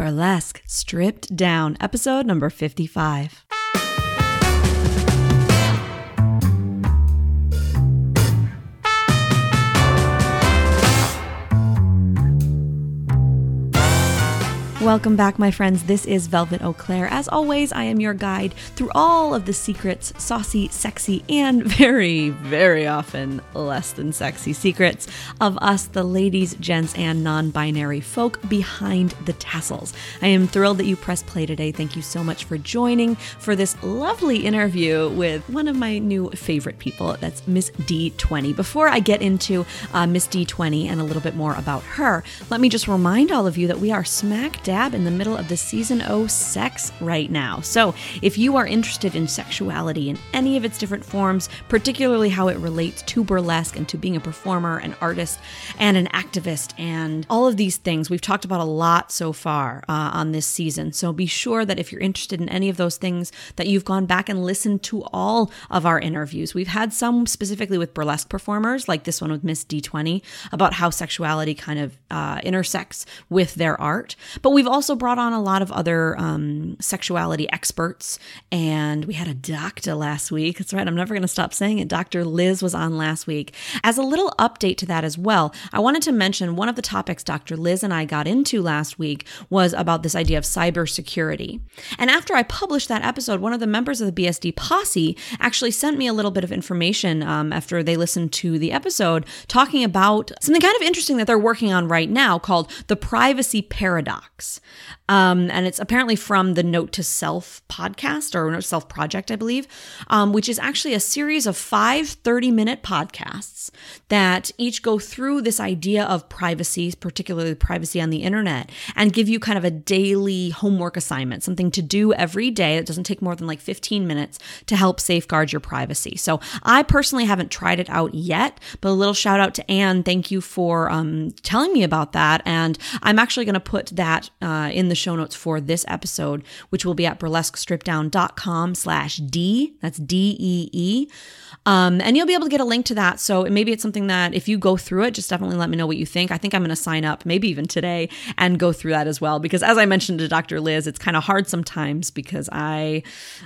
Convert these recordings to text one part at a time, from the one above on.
Burlesque Stripped Down, episode number 55. Welcome back, my friends. This is Velvet Eau Claire. As always, I am your guide through all of the secrets, saucy, sexy, and very, very often less than sexy secrets of us, the ladies, gents, and non binary folk behind the tassels. I am thrilled that you pressed play today. Thank you so much for joining for this lovely interview with one of my new favorite people. That's Miss D20. Before I get into uh, Miss D20 and a little bit more about her, let me just remind all of you that we are smack dab in the middle of the season O sex right now. So, if you are interested in sexuality in any of its different forms, particularly how it relates to burlesque and to being a performer, an artist, and an activist, and all of these things, we've talked about a lot so far uh, on this season. So, be sure that if you're interested in any of those things, that you've gone back and listened to all of our interviews. We've had some specifically with burlesque performers, like this one with Miss D20, about how sexuality kind of uh, intersects with their art. But we've also brought on a lot of other um, sexuality experts, and we had a doctor last week. That's right, I'm never going to stop saying it. Dr. Liz was on last week. As a little update to that as well, I wanted to mention one of the topics Dr. Liz and I got into last week was about this idea of cybersecurity. And after I published that episode, one of the members of the BSD posse actually sent me a little bit of information um, after they listened to the episode talking about something kind of interesting that they're working on right now called the privacy paradox. Um, and it's apparently from the Note to Self podcast or Note to Self project, I believe, um, which is actually a series of five 30 minute podcasts that each go through this idea of privacy, particularly privacy on the internet, and give you kind of a daily homework assignment, something to do every day that doesn't take more than like 15 minutes to help safeguard your privacy. So I personally haven't tried it out yet, but a little shout out to Anne. Thank you for um, telling me about that. And I'm actually going to put that uh, in the show notes for this episode, which will be at burlesquestrippeddown.com slash D. That's D E E. Um, and you'll be able to get a link to that. So maybe it's something that if you go through it, just definitely let me know what you think. I think I'm going to sign up, maybe even today, and go through that as well. Because as I mentioned to Dr. Liz, it's kind of hard sometimes because I,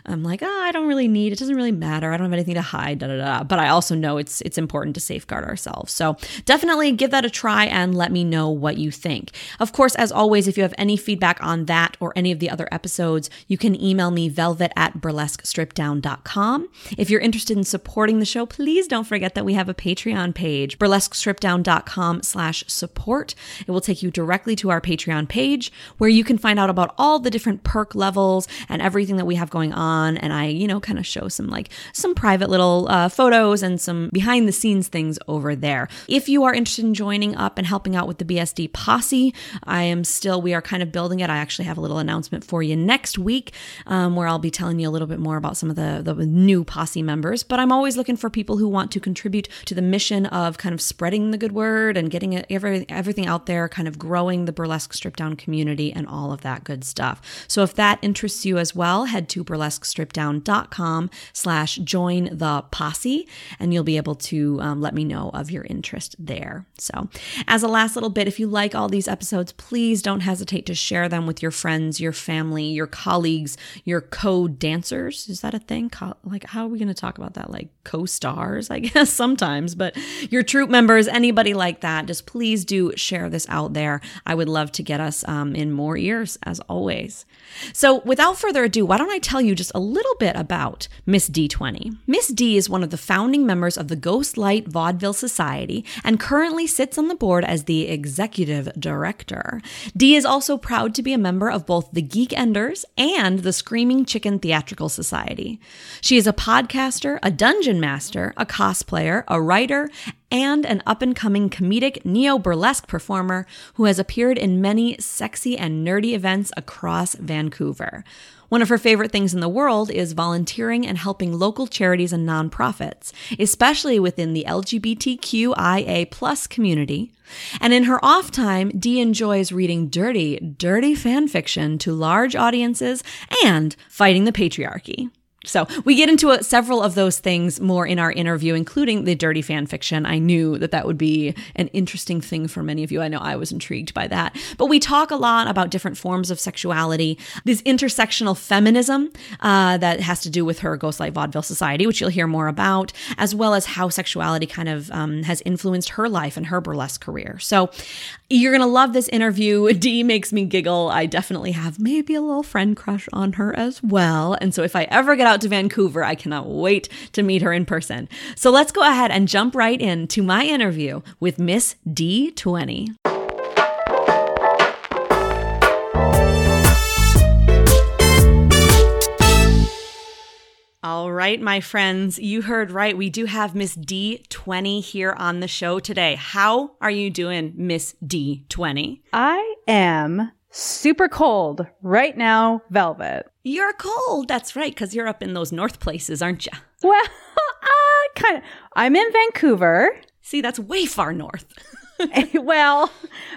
I'm like, oh, I don't really need. It doesn't really matter. I don't have anything to hide. Da da da. But I also know it's it's important to safeguard ourselves. So definitely give that a try and let me know what you think. Of course, as always, if you have any feedback on that or any of the other episodes, you can email me velvet at burlesquestrippeddown.com. If you're interested in supporting the show, please don't forget that we have a Patreon page, burlesquestrippeddown.com slash support. It will take you directly to our Patreon page where you can find out about all the different perk levels and everything that we have going on. And I, you know, kind of show some like some private little uh, photos and some behind the scenes things over there. If you are interested in joining up and helping out with the BSD posse, I am still, we are kind of building it. I actually have a little announcement for you next week um, where I'll be telling you a little bit more about some of the, the new posse members. But I'm always looking for people who want to contribute to the mission of kind of spreading the good word and getting every, everything out there, kind of growing the burlesque stripped down community and all of that good stuff. So if that interests you as well, head to burlesquestrippeddown.com slash join the posse and you'll be able to um, let me know of your interest there. So as a last little bit, if you like all these episodes, please don't hesitate to share them with your friends, your family, your colleagues, your co-dancers. Is that a thing? Co- like how are we going to talk about that? Like co-stars, I guess sometimes, but your troop members, anybody like that, just please do share this out there. I would love to get us um, in more ears as always. So, without further ado, why don't I tell you just a little bit about Miss D20? Miss D is one of the founding members of the Ghost Light Vaudeville Society and currently sits on the board as the executive director. D is also proud to be a member of both the Geek Enders and the Screaming Chicken Theatrical Society. She is a podcaster, a dungeon master, a cosplayer, a writer, and an up and coming comedic neo burlesque performer who has appeared in many sexy and nerdy events across Vancouver. One of her favorite things in the world is volunteering and helping local charities and nonprofits, especially within the LGBTQIA plus community. And in her off time, Dee enjoys reading dirty, dirty fan fiction to large audiences and fighting the patriarchy. So we get into a, several of those things more in our interview, including the dirty fan fiction. I knew that that would be an interesting thing for many of you. I know I was intrigued by that. But we talk a lot about different forms of sexuality, this intersectional feminism uh, that has to do with her Ghostlight Vaudeville Society, which you'll hear more about, as well as how sexuality kind of um, has influenced her life and her burlesque career. So you're going to love this interview. Dee makes me giggle. I definitely have maybe a little friend crush on her as well. And so if I ever get out to Vancouver, I cannot wait to meet her in person. So let's go ahead and jump right into my interview with Miss D20. All right, my friends, you heard right. We do have Miss D20 here on the show today. How are you doing, Miss D20? I am super cold right now, Velvet. You're cold. That's right, because you're up in those north places, aren't you? Well, uh, kind of. I'm in Vancouver. See, that's way far north. well,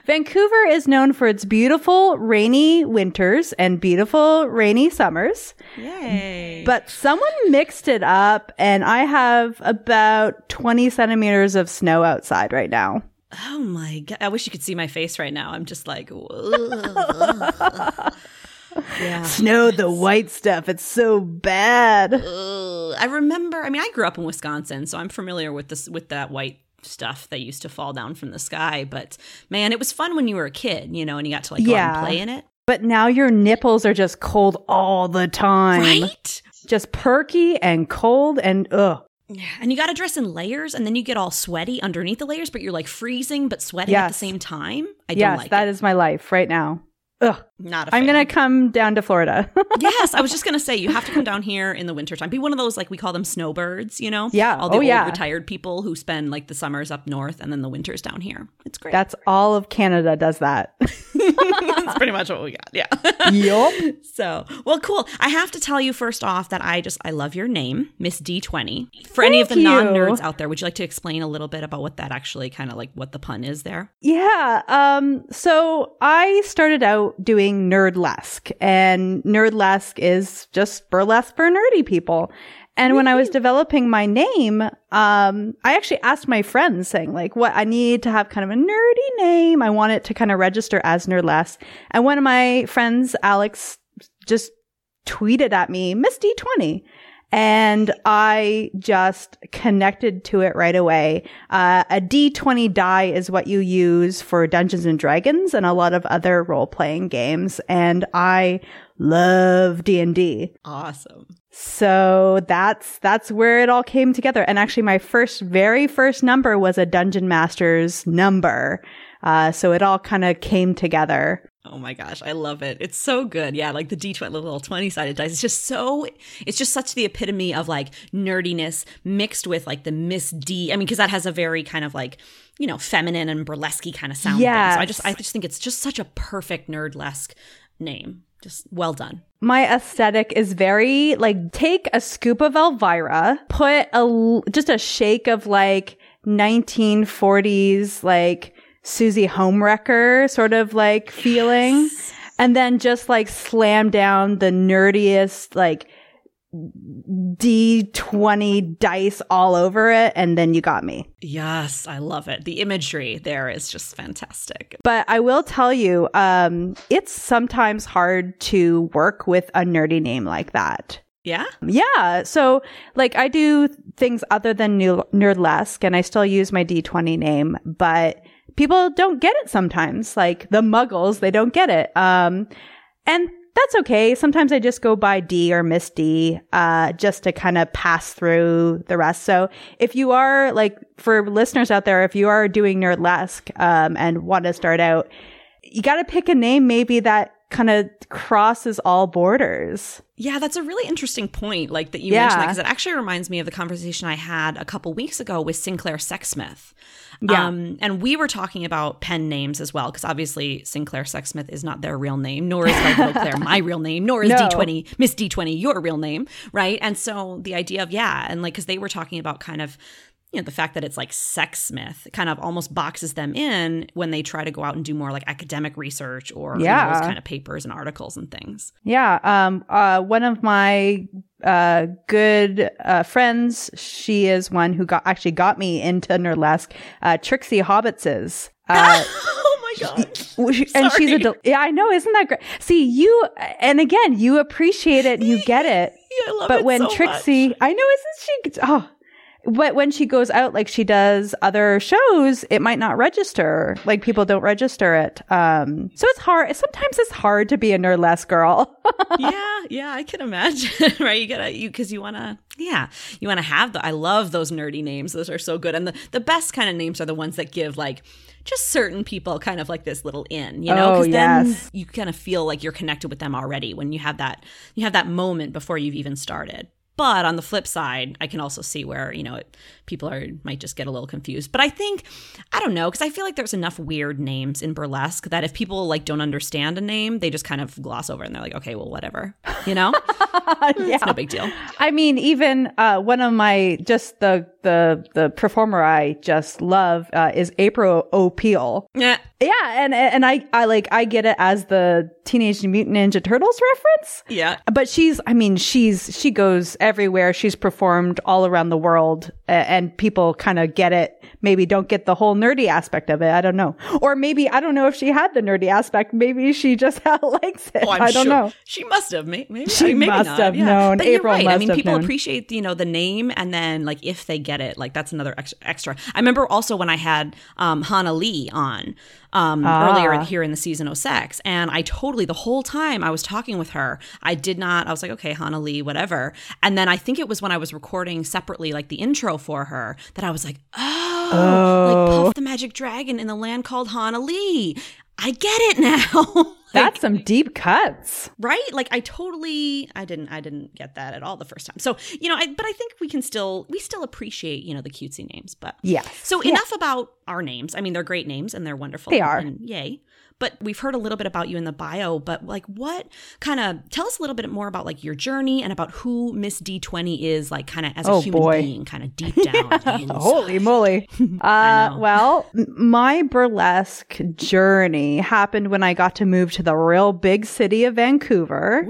Vancouver is known for its beautiful rainy winters and beautiful rainy summers. Yay. But someone mixed it up, and I have about 20 centimeters of snow outside right now. Oh my God. I wish you could see my face right now. I'm just like, yeah. Snow, the white stuff. It's so bad. Ugh. I remember, I mean, I grew up in Wisconsin, so I'm familiar with this, with that white stuff that used to fall down from the sky. But man, it was fun when you were a kid, you know, and you got to like go yeah. and play in it. But now your nipples are just cold all the time. Right? Just perky and cold and ugh. Yeah, and you got to dress in layers, and then you get all sweaty underneath the layers, but you're like freezing but sweating yes. at the same time. I don't yes, like that it. is my life right now. Ugh. Not a I'm going to come down to Florida. yes, I was just going to say you have to come down here in the wintertime. Be one of those like we call them snowbirds, you know? Yeah. All the oh, yeah. retired people who spend like the summers up north and then the winters down here. It's great. That's all of Canada does that. That's pretty much what we got. Yeah. Yup. So, well, cool. I have to tell you first off that I just I love your name, Miss D20. For Thank any of the non-nerds out there, would you like to explain a little bit about what that actually kind of like what the pun is there? Yeah. Um so I started out doing nerdlesque and nerdlesque is just burlesque for nerdy people. And when I was developing my name, um, I actually asked my friends saying like, what I need to have kind of a nerdy name. I want it to kind of register as nerdlesque. And one of my friends, Alex, just tweeted at me, Miss D20. And I just connected to it right away. Uh, a D20 die is what you use for Dungeons and Dragons and a lot of other role playing games. And I love D&D. Awesome. So that's that's where it all came together. And actually my first very first number was a Dungeon Master's number. Uh, so it all kind of came together. Oh my gosh, I love it. It's so good. Yeah, like the D20 little 20 sided dice. It's just so, it's just such the epitome of like nerdiness mixed with like the Miss D. I mean, because that has a very kind of like, you know, feminine and burlesque kind of sound. Yeah. So I just, I just think it's just such a perfect nerdlesque name. Just well done. My aesthetic is very like take a scoop of Elvira, put a just a shake of like 1940s like Susie Homewrecker sort of like feeling. Yes. And then just like slam down the nerdiest like D20 dice all over it. And then you got me. Yes, I love it. The imagery there is just fantastic. But I will tell you, um, it's sometimes hard to work with a nerdy name like that. Yeah? Yeah. So, like, I do things other than Nerdlesque, and I still use my D20 name, but people don't get it sometimes. Like the muggles, they don't get it. Um, and that's okay. Sometimes I just go by D or Miss D, uh, just to kind of pass through the rest. So if you are like, for listeners out there, if you are doing Nerdlesque, um, and want to start out, you got to pick a name maybe that kind of crosses all borders. Yeah, that's a really interesting point, like that you yeah. mentioned because it actually reminds me of the conversation I had a couple weeks ago with Sinclair Sexsmith. Yeah. Um, and we were talking about pen names as well, because obviously Sinclair Sexsmith is not their real name, nor is Claire my real name, nor is no. D20, Miss D20 your real name, right? And so the idea of, yeah, and like, because they were talking about kind of you know the fact that it's like sexsmith kind of almost boxes them in when they try to go out and do more like academic research or Yeah. you know, those kind of papers and articles and things. Yeah. Um, uh, one of my uh, good uh, friends, she is one who got actually got me into Nerdlesque, uh, Trixie Hobbitses. Uh, oh my god! And she's a del- yeah i know isn't that great see you and again you appreciate it and you get it Yeah, I love but it when so trixie much. i know isn't she oh but when she goes out like she does other shows it might not register like people don't register it um so it's hard sometimes it's hard to be a nerdless girl yeah, yeah, I can imagine. right? You gotta you because you wanna yeah, you wanna have the I love those nerdy names. Those are so good. And the, the best kind of names are the ones that give like just certain people kind of like this little in, you know? Oh, Because then you kind of feel like you're connected with them already when you have that you have that moment before you've even started. But on the flip side, I can also see where you know it, people are might just get a little confused. But I think I don't know because I feel like there's enough weird names in burlesque that if people like don't understand a name, they just kind of gloss over and they're like, okay, well, whatever, you know, it's no big deal. I mean, even uh, one of my just the the the performer I just love uh, is April O'Peel. Yeah, Yeah, and and I I like I get it as the Teenage Mutant Ninja Turtles reference. yeah, But she's, I mean, she's, she goes everywhere. She's performed all around the world a- and people kind of get it. Maybe don't get the whole nerdy aspect of it. I don't know. Or maybe, I don't know if she had the nerdy aspect. Maybe she just likes it. Oh, I'm don't sure. know. She must have. Maybe, She maybe must not, have yeah. known. But you're April right. I mean, people known. appreciate you know the name, and then like if they get it, like that's another extra. I remember also when I had um, Hannah Lee on um, Ah. earlier in- here in the season of sex, and I totally the whole time I was talking with her, I did not. I was like, okay, Hannah Lee, whatever. And then I think it was when I was recording separately, like the intro for her, that I was like, oh, like Oh. Puff the Magic Dragon in the land called Hannah Lee. I get it now. That's some deep cuts. right like i totally i didn't i didn't get that at all the first time so you know I, but i think we can still we still appreciate you know the cutesy names but Yeah. so Yeah. enough about our names i mean they're great names and they're wonderful They are. and yay but we've heard a little bit about you in the bio but like what kind of tell us a little bit more about like your journey and about who miss d20 is like kind of as a Oh, human boy. being kind of deep down inside. Holy moly. Uh, well, my burlesque journey happened when I got to move to the real big city of Vancouver.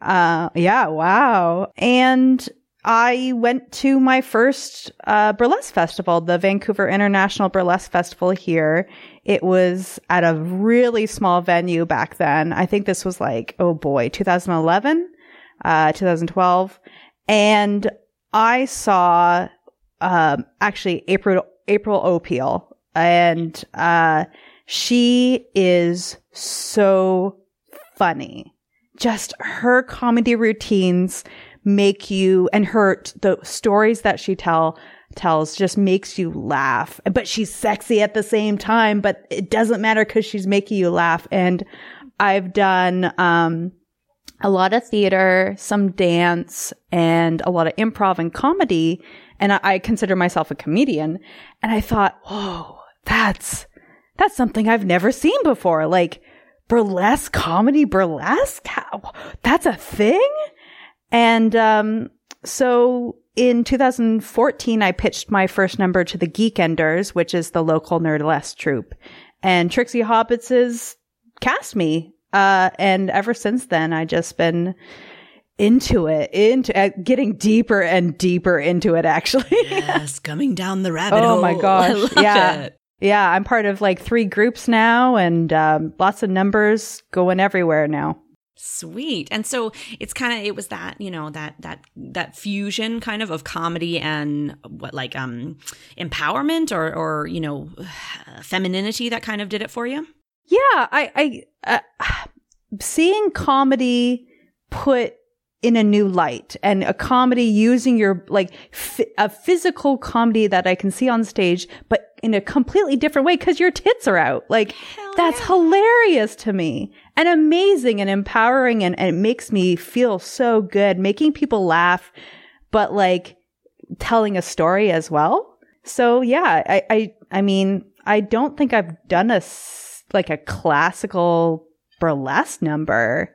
Uh, yeah, wow. And I went to my first uh, burlesque festival, the Vancouver International Burlesque Festival here. It was at a really small venue back then. I think this was like, oh boy, 2011, uh, 2012. And I saw, um, actually April, April O'Peel and, uh, she is so funny just her comedy routines make you and her the stories that she tell tells just makes you laugh. But she's sexy at the same time but it doesn't matter because she's making you laugh. And i've done um a lot of theater some dance and a lot of improv and comedy. And i, I consider myself a comedian. And i thought whoa that's that's something i've never seen before. Like burlesque comedy burlesque? How, that's a thing? And um so in 2014 i pitched my first number to the geekenders which is the local nerdlesque troupe and trixie hobbitses cast me uh and ever since then i just been into it into uh, getting deeper and deeper into it actually yes coming down the rabbit Oh hole Oh my gosh. Yeah. it. yeah i'm part of like three groups now and um, lots of numbers going everywhere now Sweet. And so it's kind of it was that, you know, that that that fusion kind of of comedy and what like um empowerment or or you know femininity that kind of did it for you? Yeah, I, I, uh, seeing comedy put in a new light and a comedy using your, like, f- a physical comedy that I can see on stage, but in a completely different way because your tits are out. Like, Hell that's yeah. hilarious to me and amazing and empowering. And, and it makes me feel so good, making people laugh, but like telling a story as well. So yeah, I, I, I mean, I don't think I've done a, like a classical burlesque number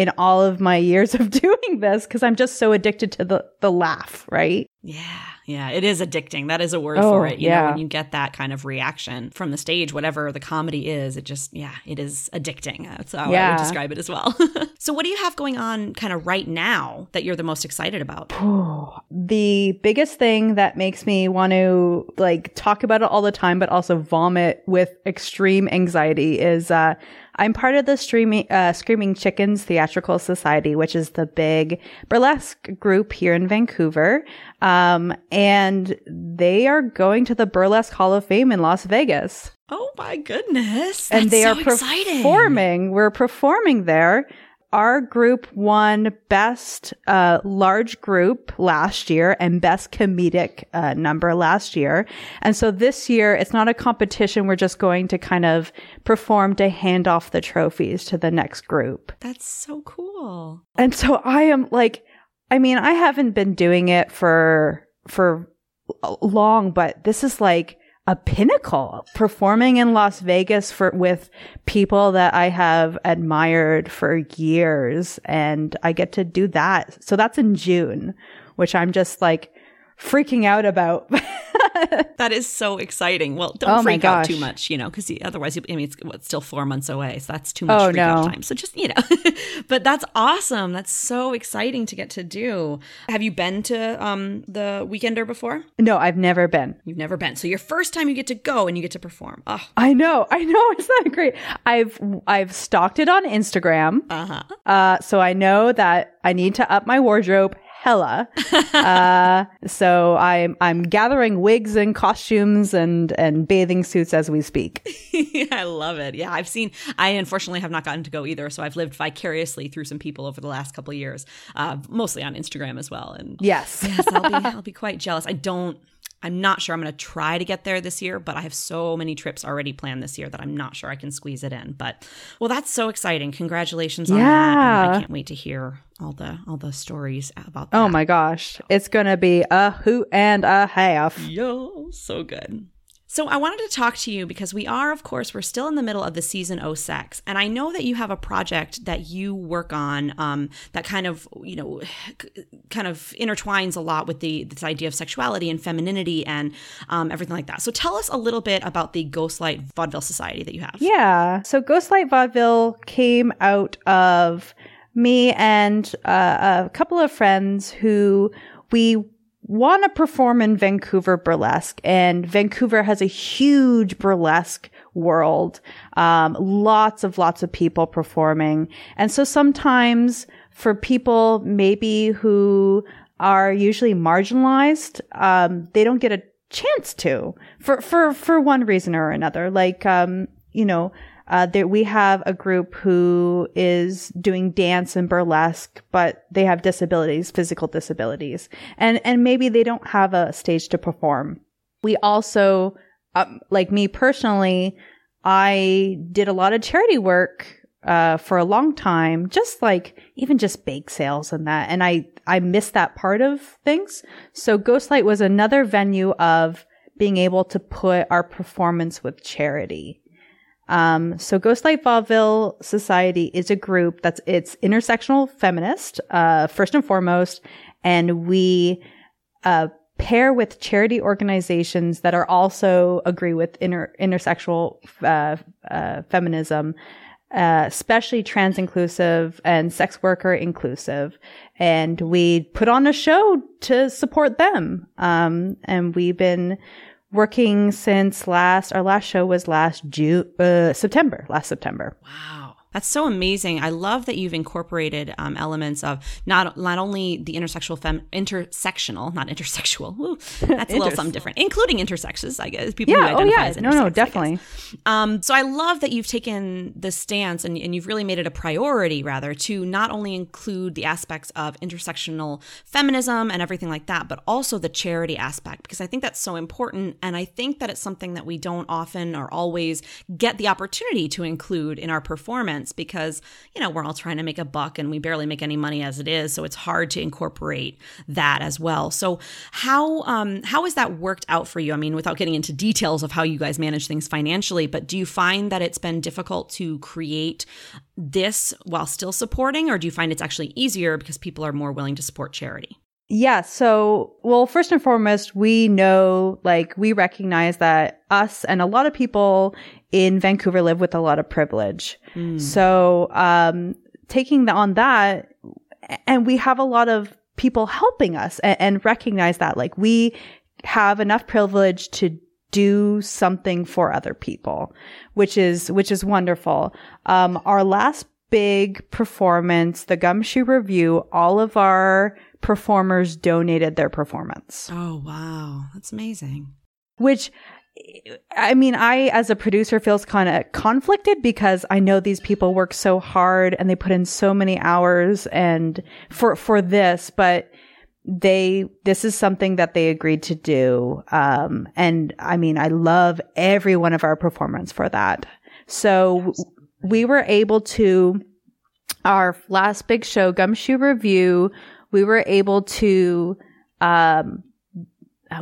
in all of my years of doing this because I'm just so addicted to the the laugh, right? Yeah, yeah, it is addicting. That is a word Oh, for it. You know, yeah. when you get that kind of reaction from the stage, whatever the comedy is, it just, yeah, it is addicting. That's how I would describe it as well. so, what do you have going on kind of right now that you're the most excited about? the biggest thing that makes me want to like talk about it all the time, but also vomit with extreme anxiety is uh, I'm part of the streaming uh, Screaming Chickens Theatrical Society, which is the big burlesque group here in Vancouver, um, and they are going to the Burlesque Hall of Fame in Las Vegas Oh my goodness. That's and they so are exciting. performing. We're performing there. Our group won best uh, large group last year and best comedic uh, number last year. And so this year, it's not a competition. We're just going to kind of perform to hand off the trophies to the next group. That's so cool. And so I am like, I mean, I haven't been doing it for, for long, but this is like a pinnacle performing in Las Vegas for, with people that I have admired for years. And I get to do that. So that's in June, which I'm just like freaking out about. That is so exciting. Well, don't Oh freak out too much, you know, because otherwise, I mean, it's, it's still four months away. So that's too much Oh, freak out time. So just, you know, but that's awesome. That's so exciting to get to do. Have you been to um, the Weekender before? no, I've never been. You've never been. So your first time you get to go and you get to perform. Oh, I know. I know. It's not great? I've, I've stalked it on Instagram. uh huh. Uh, so I know that I need to up my wardrobe hella. uh, so I'm I'm gathering wigs and costumes and and bathing suits as we speak. I love it. Yeah, I've seen. I unfortunately have not gotten to go either, so I've lived vicariously through some people over the last couple of years, uh, mostly on Instagram as well. And Yes. yes, I'll be I'll be quite jealous. I don't. I'm not sure I'm going to try to get there this year, but I have so many trips already planned this year that I'm not sure I can squeeze it in. But well, that's so exciting! Congratulations on that! And I can't wait to hear all the all the stories about oh that. Oh my gosh. It's gonna be a hoot and a half. Yo, so good. So I wanted to talk to you because we are, of course, we're still in the middle of the season O sex, and I know that you have a project that you work on um, that kind of, you know, kind of intertwines a lot with the this idea of sexuality and femininity and um, everything like that. So tell us a little bit about the Ghostlight Vaudeville Society that you have. Yeah. So Ghostlight Vaudeville came out of me and uh, a couple of friends who we want to perform in Vancouver burlesque. And Vancouver has a huge burlesque world. Um, lots of, lots of people performing. And so sometimes for people maybe who are usually marginalized, um, they don't get a chance to for, for, for one reason or another. Like, um, you know, uh, there, we have a group who is doing dance and burlesque, but they have disabilities, physical disabilities, and and maybe they don't have a stage to perform. We also, um, like me personally, I did a lot of charity work uh, for a long time, just like even just bake sales and that, and I I missed that part of things. So Ghostlight was another venue of being able to put our performance with charity. Um, so Ghostlight Vaudeville Society is a group that's it's intersectional feminist, uh, first and foremost, and we uh, pair with charity organizations that are also agree with inter- intersexual uh, uh, feminism, uh, especially trans inclusive and sex worker inclusive. And we put on a show to support them. Um, and we've been working since last, our last show was last June, uh, September, last September. Wow. That's so amazing. I love that you've incorporated um, elements of not not only the intersexual fem intersectional, not intersexual. Woo, that's a little something different, including intersexes. I guess people who Yeah. Oh identify yeah. as No, intersex, I no, definitely. Um, so I love that you've taken this stance and, and you've really made it a priority, rather, to not only include the aspects of intersectional feminism and everything like that, but also the charity aspect, because I think that's so important. And I think that it's something that we don't often or always get the opportunity to include in our performance. Performance because, you know, we're all trying to make a buck and we barely make any money as it is. So it's hard to incorporate that as well. So how um how has that worked out for you? I mean, without getting into details of how you guys manage things financially, but do you find that it's been difficult to create this while still supporting or do you find it's actually easier because people are more willing to support charity? Yeah. So, well, first and foremost, we know, like, we recognize that us and a lot of people in Vancouver live with a lot of privilege. Mm. So, um, taking the, on that, and we have a lot of people helping us and, and recognize that, like, we have enough privilege to do something for other people, which is, which is wonderful. Um, our last big performance, the Gumshoe Revue, all of our performers donated their performance. Oh, wow. That's amazing. Which, I mean, I, as a producer, feels kind of conflicted because I know these people work so hard and they put in so many hours and for, for this, but they, this is something that they agreed to do. Um, and I mean, I love every one of our performance for that. So we were able to, our last big show, Gumshoe Revue, we were able to, um,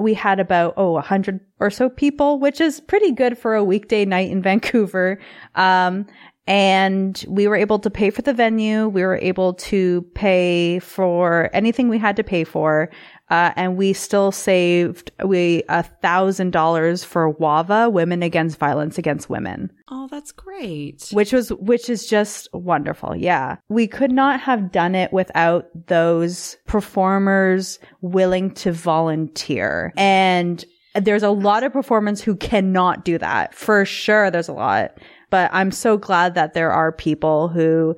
we had about, oh, a hundred or so people, which is pretty good for a weekday night in Vancouver. Um, and we were able to pay for the venue. We were able to pay for anything we had to pay for. Uh, and we still saved we a thousand dollars for WAVA, Women Against Violence Against Women. Oh, that's great. Which was which is just wonderful. Yeah. We could not have done it without those performers willing to volunteer. And there's a lot of performers who cannot do that. For sure, there's a lot. But I'm so glad that there are people who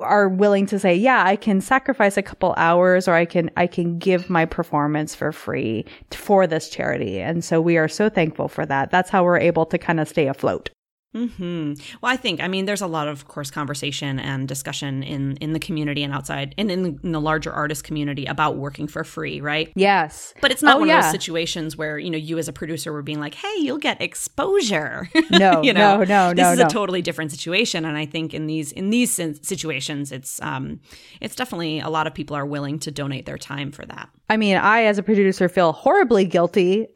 are willing to say, yeah, I can sacrifice a couple hours or I can, I can give my performance for free for this charity. And so we are so thankful for that. That's how we're able to kind of stay afloat. Hmm. Well, I think I mean there's a lot of, of course, conversation and discussion in in the community and outside, and in the, in the larger artist community about working for free, right? Yes. But it's not oh, one yeah. of those situations where you know you as a producer were being like, "Hey, you'll get exposure." No, you know, no, no, This no, is no. a totally different situation, and I think in these in these situations, it's um, it's definitely a lot of people are willing to donate their time for that. I mean, I as a producer feel horribly guilty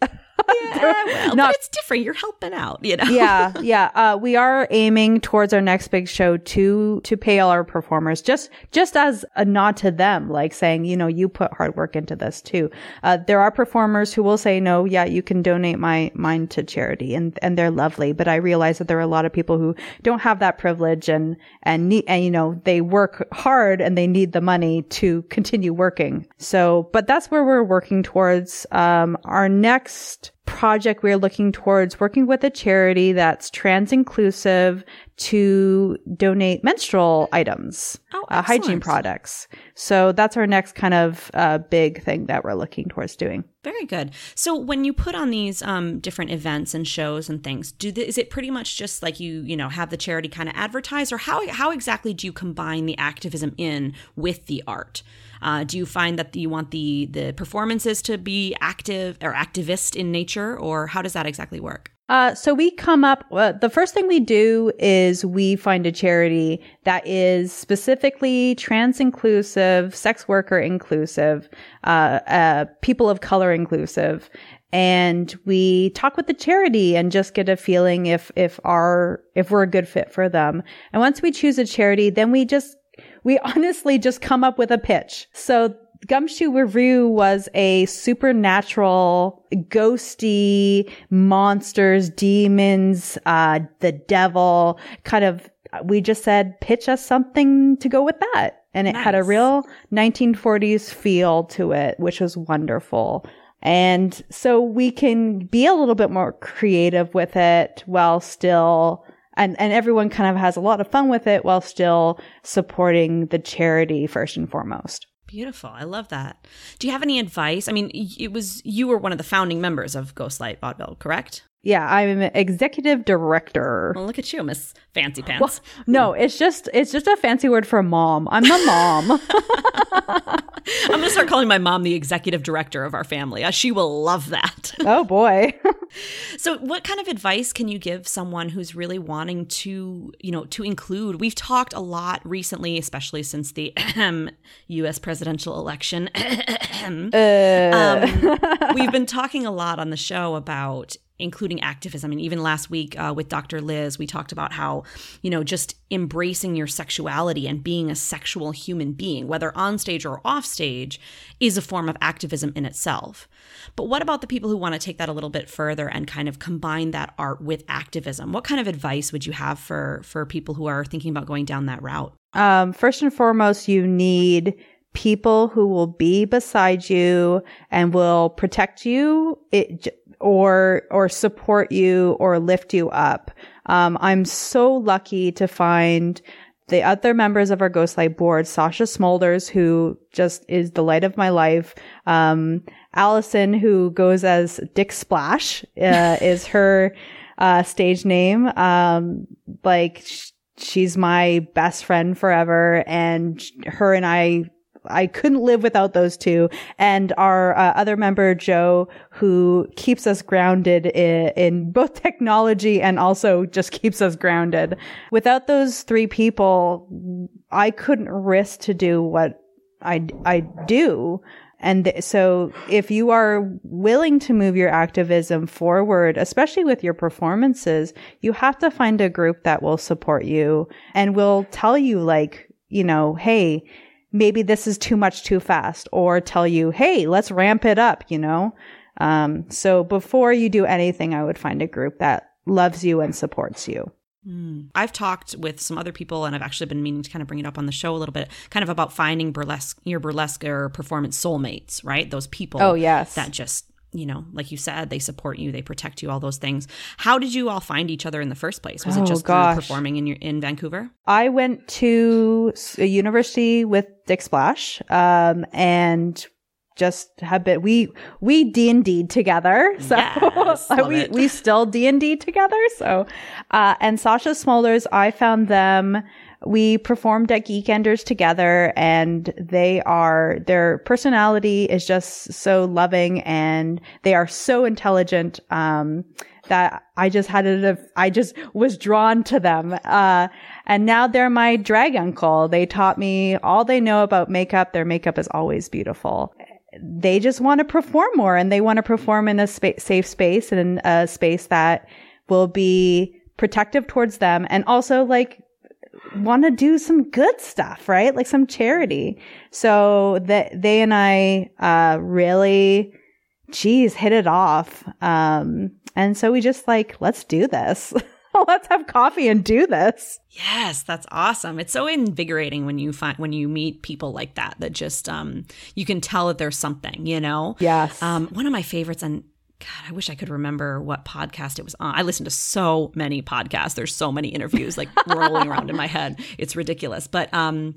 yeah, well, Not, but it's different. You're helping out, you know. yeah, yeah. Uh, we are aiming towards our next big show to to pay all our performers just just as a nod to them, like saying, you know, you put hard work into this too. Uh, there are performers who will say, no, yeah, you can donate my mine to charity, and and they're lovely. But I realize that there are a lot of people who don't have that privilege and and need and you know they work hard and they need the money to continue working. So, but that's where we're working towards. Um, our next project we're looking towards working with a charity that's trans inclusive to donate menstrual items, oh, uh, hygiene products. So that's our next kind of uh, big thing that we're looking towards doing. Very good. So when you put on these um, different events and shows and things, do the, is it pretty much just like you you know have the charity kind of advertise, or how how exactly do you combine the activism in with the art? Uh, do you find that you want the the performances to be active or activist in nature, or how does that exactly work? Uh, so we come up, uh, the first thing we do is we find a charity that is specifically trans inclusive, sex worker inclusive, uh, uh, people of color inclusive. And we talk with the charity and just get a feeling if, if our, if we're a good fit for them. And once we choose a charity, then we just we honestly just come up with a pitch. So Gumshoe Revue was a supernatural, ghosty, monsters, demons, uh, the devil kind of, we just said, pitch us something to go with that. And it nice. had a real 1940s feel to it, which was wonderful. And so we can be a little bit more creative with it while still and and everyone kind of has a lot of fun with it while still supporting the charity first and foremost. Beautiful. I love that. Do you have any advice? I mean, it was you were one of the founding members of Ghostlight Vaudeville, correct? Yeah, I'm executive director. Well, look at you, Miss Fancy Pants. Well, no, it's just it's just a fancy word for mom. I'm the mom. I'm gonna start calling my mom the executive director of our family. Uh, she will love that. oh boy. So, what kind of advice can you give someone who's really wanting to, you know, to include? We've talked a lot recently, especially since the U.S. presidential election. um, we've been talking a lot on the show about including activism. Mean, even last week uh, with Dr. Liz, we talked about how, you know, just embracing your sexuality and being a sexual human being, whether on stage or off stage, is a form of activism in itself. But what about the people who want to take that a little bit further and kind of combine that art with activism? What kind of advice would you have for for people who are thinking about going down that route? Um, first and foremost, you need people who will be beside you and will protect you. It or or support you or lift you up. Um, I'm so lucky to find the other members of our Ghostlight board, Sasha Smolders, who just is the light of my life. Um, Allison, who goes as Dick Splash, uh, is her uh, stage name. Um, like sh- she's my best friend forever, and her and I I couldn't live without those two. And our uh, other member, Joe, who keeps us grounded in, in, both technology and also just keeps us grounded. Without those three people, I couldn't risk to do what I, I do. And th- so if you are willing to move your activism forward, especially with your performances, you have to find a group that will support you and will tell you like, you know, hey, maybe this is too much too fast or tell you, Hey, let's ramp it up, you know? Um, so before you do anything, I would find a group that loves you and supports you. Mm. I've talked with some other people, and I've actually been meaning to kind of bring it up on the show a little bit, kind of about finding burlesque, your burlesque or performance soulmates, right? Those people. Oh yes, that just you know, like you said, they support you, they protect you, all those things. How did you all find each other in the first place? Was oh, it just performing in your in Vancouver? I went to a university with Dick Splash, um, and just have been we we D and D together. So yes, we it. we still D and D together. So uh, and Sasha Smolders, I found them we performed at Geekenders together and they are, their personality is just so loving and they are so intelligent. Um, that I just had it, I just was drawn to them. Uh, and now they're my drag uncle. They taught me all they know about makeup. Their makeup is always beautiful. They just want to perform more and they want to perform in a spa- safe space and in a space that will be protective towards them and also like want to do some good stuff, right? Like some charity. So that they and I, uh, really, geez, hit it off. Um, and so we just like, let's do this. let's have coffee and do this. Yes, that's awesome. It's so invigorating when you find when you meet people like that that just um you can tell that there's something, you know. Yes. Um one of my favorites and God, I wish I could remember what podcast it was on. I listen to so many podcasts. There's so many interviews like rolling around in my head. It's ridiculous. But um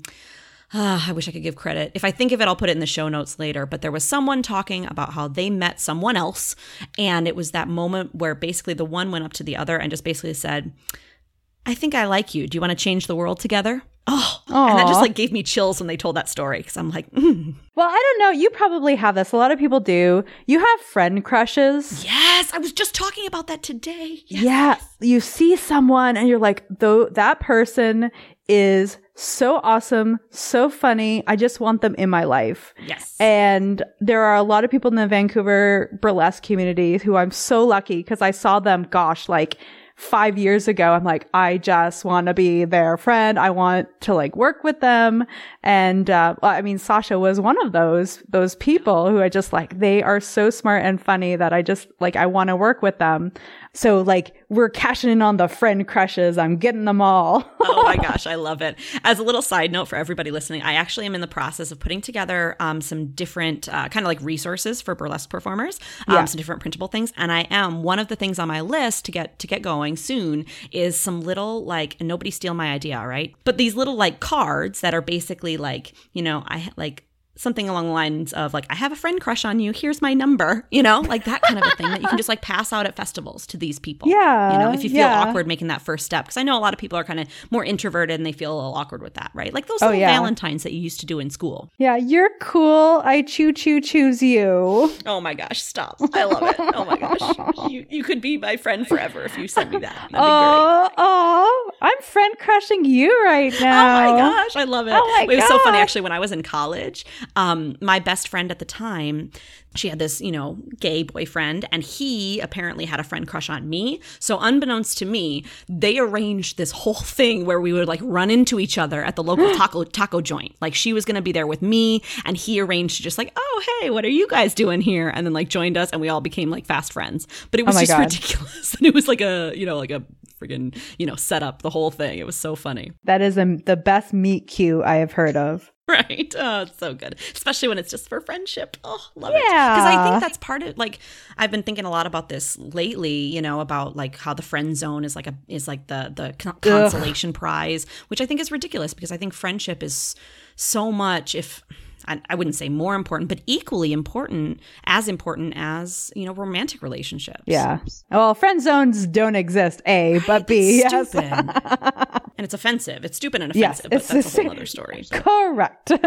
uh, I wish I could give credit. If I think of it, I'll put it in the show notes later. But there was someone talking about how they met someone else. And it was that moment where basically the one went up to the other and just basically said, I think I like you. Do you want to change the world together? Oh, Aww. and that just like gave me chills when they told that story because I'm like, mm. well, I don't know. You probably have this. A lot of people do. You have friend crushes. Yes, I was just talking about that today. Yes. Yeah, you see someone and you're like, though that person is so awesome, so funny. I just want them in my life. Yes. And there are a lot of people in the Vancouver burlesque community who I'm so lucky because I saw them, gosh, like five years ago, I'm like, I just want to be their friend. I want to like work with them. And, uh, I mean, Sasha was one of those, those people who I just like, they are so smart and funny that I just like, I want to work with them. So like we're cashing in on the friend crushes. I'm getting them all. oh my gosh, I love it. As a little side note for everybody listening, I actually am in the process of putting together um, some different uh, kind of like resources for burlesque performers, um, yeah. some different printable things. And I am one of the things on my list to get to get going soon is some little like nobody steal my idea, right? But these little like cards that are basically like you know I like something along the lines of like, I have a friend crush on you. Here's my number, you know, like that kind of a thing that you can just like pass out at festivals to these people. Yeah. You know, if you feel yeah. awkward making that first step. Cause I know a lot of people are kind of more introverted and they feel a little awkward with that, right? Like those Oh, little yeah. Valentines that you used to do in school. Yeah, you're cool. I choo choo choose you. Oh my gosh, stop. I love it. Oh my gosh. You, you could be my friend forever if you sent me that. That'd be great. Oh, oh, I'm friend crushing you right now. Oh my gosh, I love it. Oh my it was so funny actually when I was in college. Um, my best friend at the time, she had this, you know, gay boyfriend, and he apparently had a friend crush on me. So unbeknownst to me, they arranged this whole thing where we would like run into each other at the local taco taco joint. Like she was gonna be there with me, and he arranged to just like, oh hey, what are you guys doing here? And then like joined us, and we all became like fast friends. But it was Oh just God. ridiculous. and it was like a, you know, like a friggin', you know, set up the whole thing. It was so funny. That is a, the best meet cute I have heard of. Right. Oh, it's so good. Especially when it's just for friendship. Oh, love it. Because I think that's part of like I've been thinking a lot about this lately, you know, about like how the friend zone is like a is like the the con- consolation prize, which I think is ridiculous because I think friendship is so much if I, I wouldn't say more important, but equally important, as important as, you know, romantic relationships. Yeah. Well, friend zones don't exist, A, but B. It's Yes. stupid. and it's offensive. It's stupid and Yes, offensive, but it's that's a whole other story. Correct.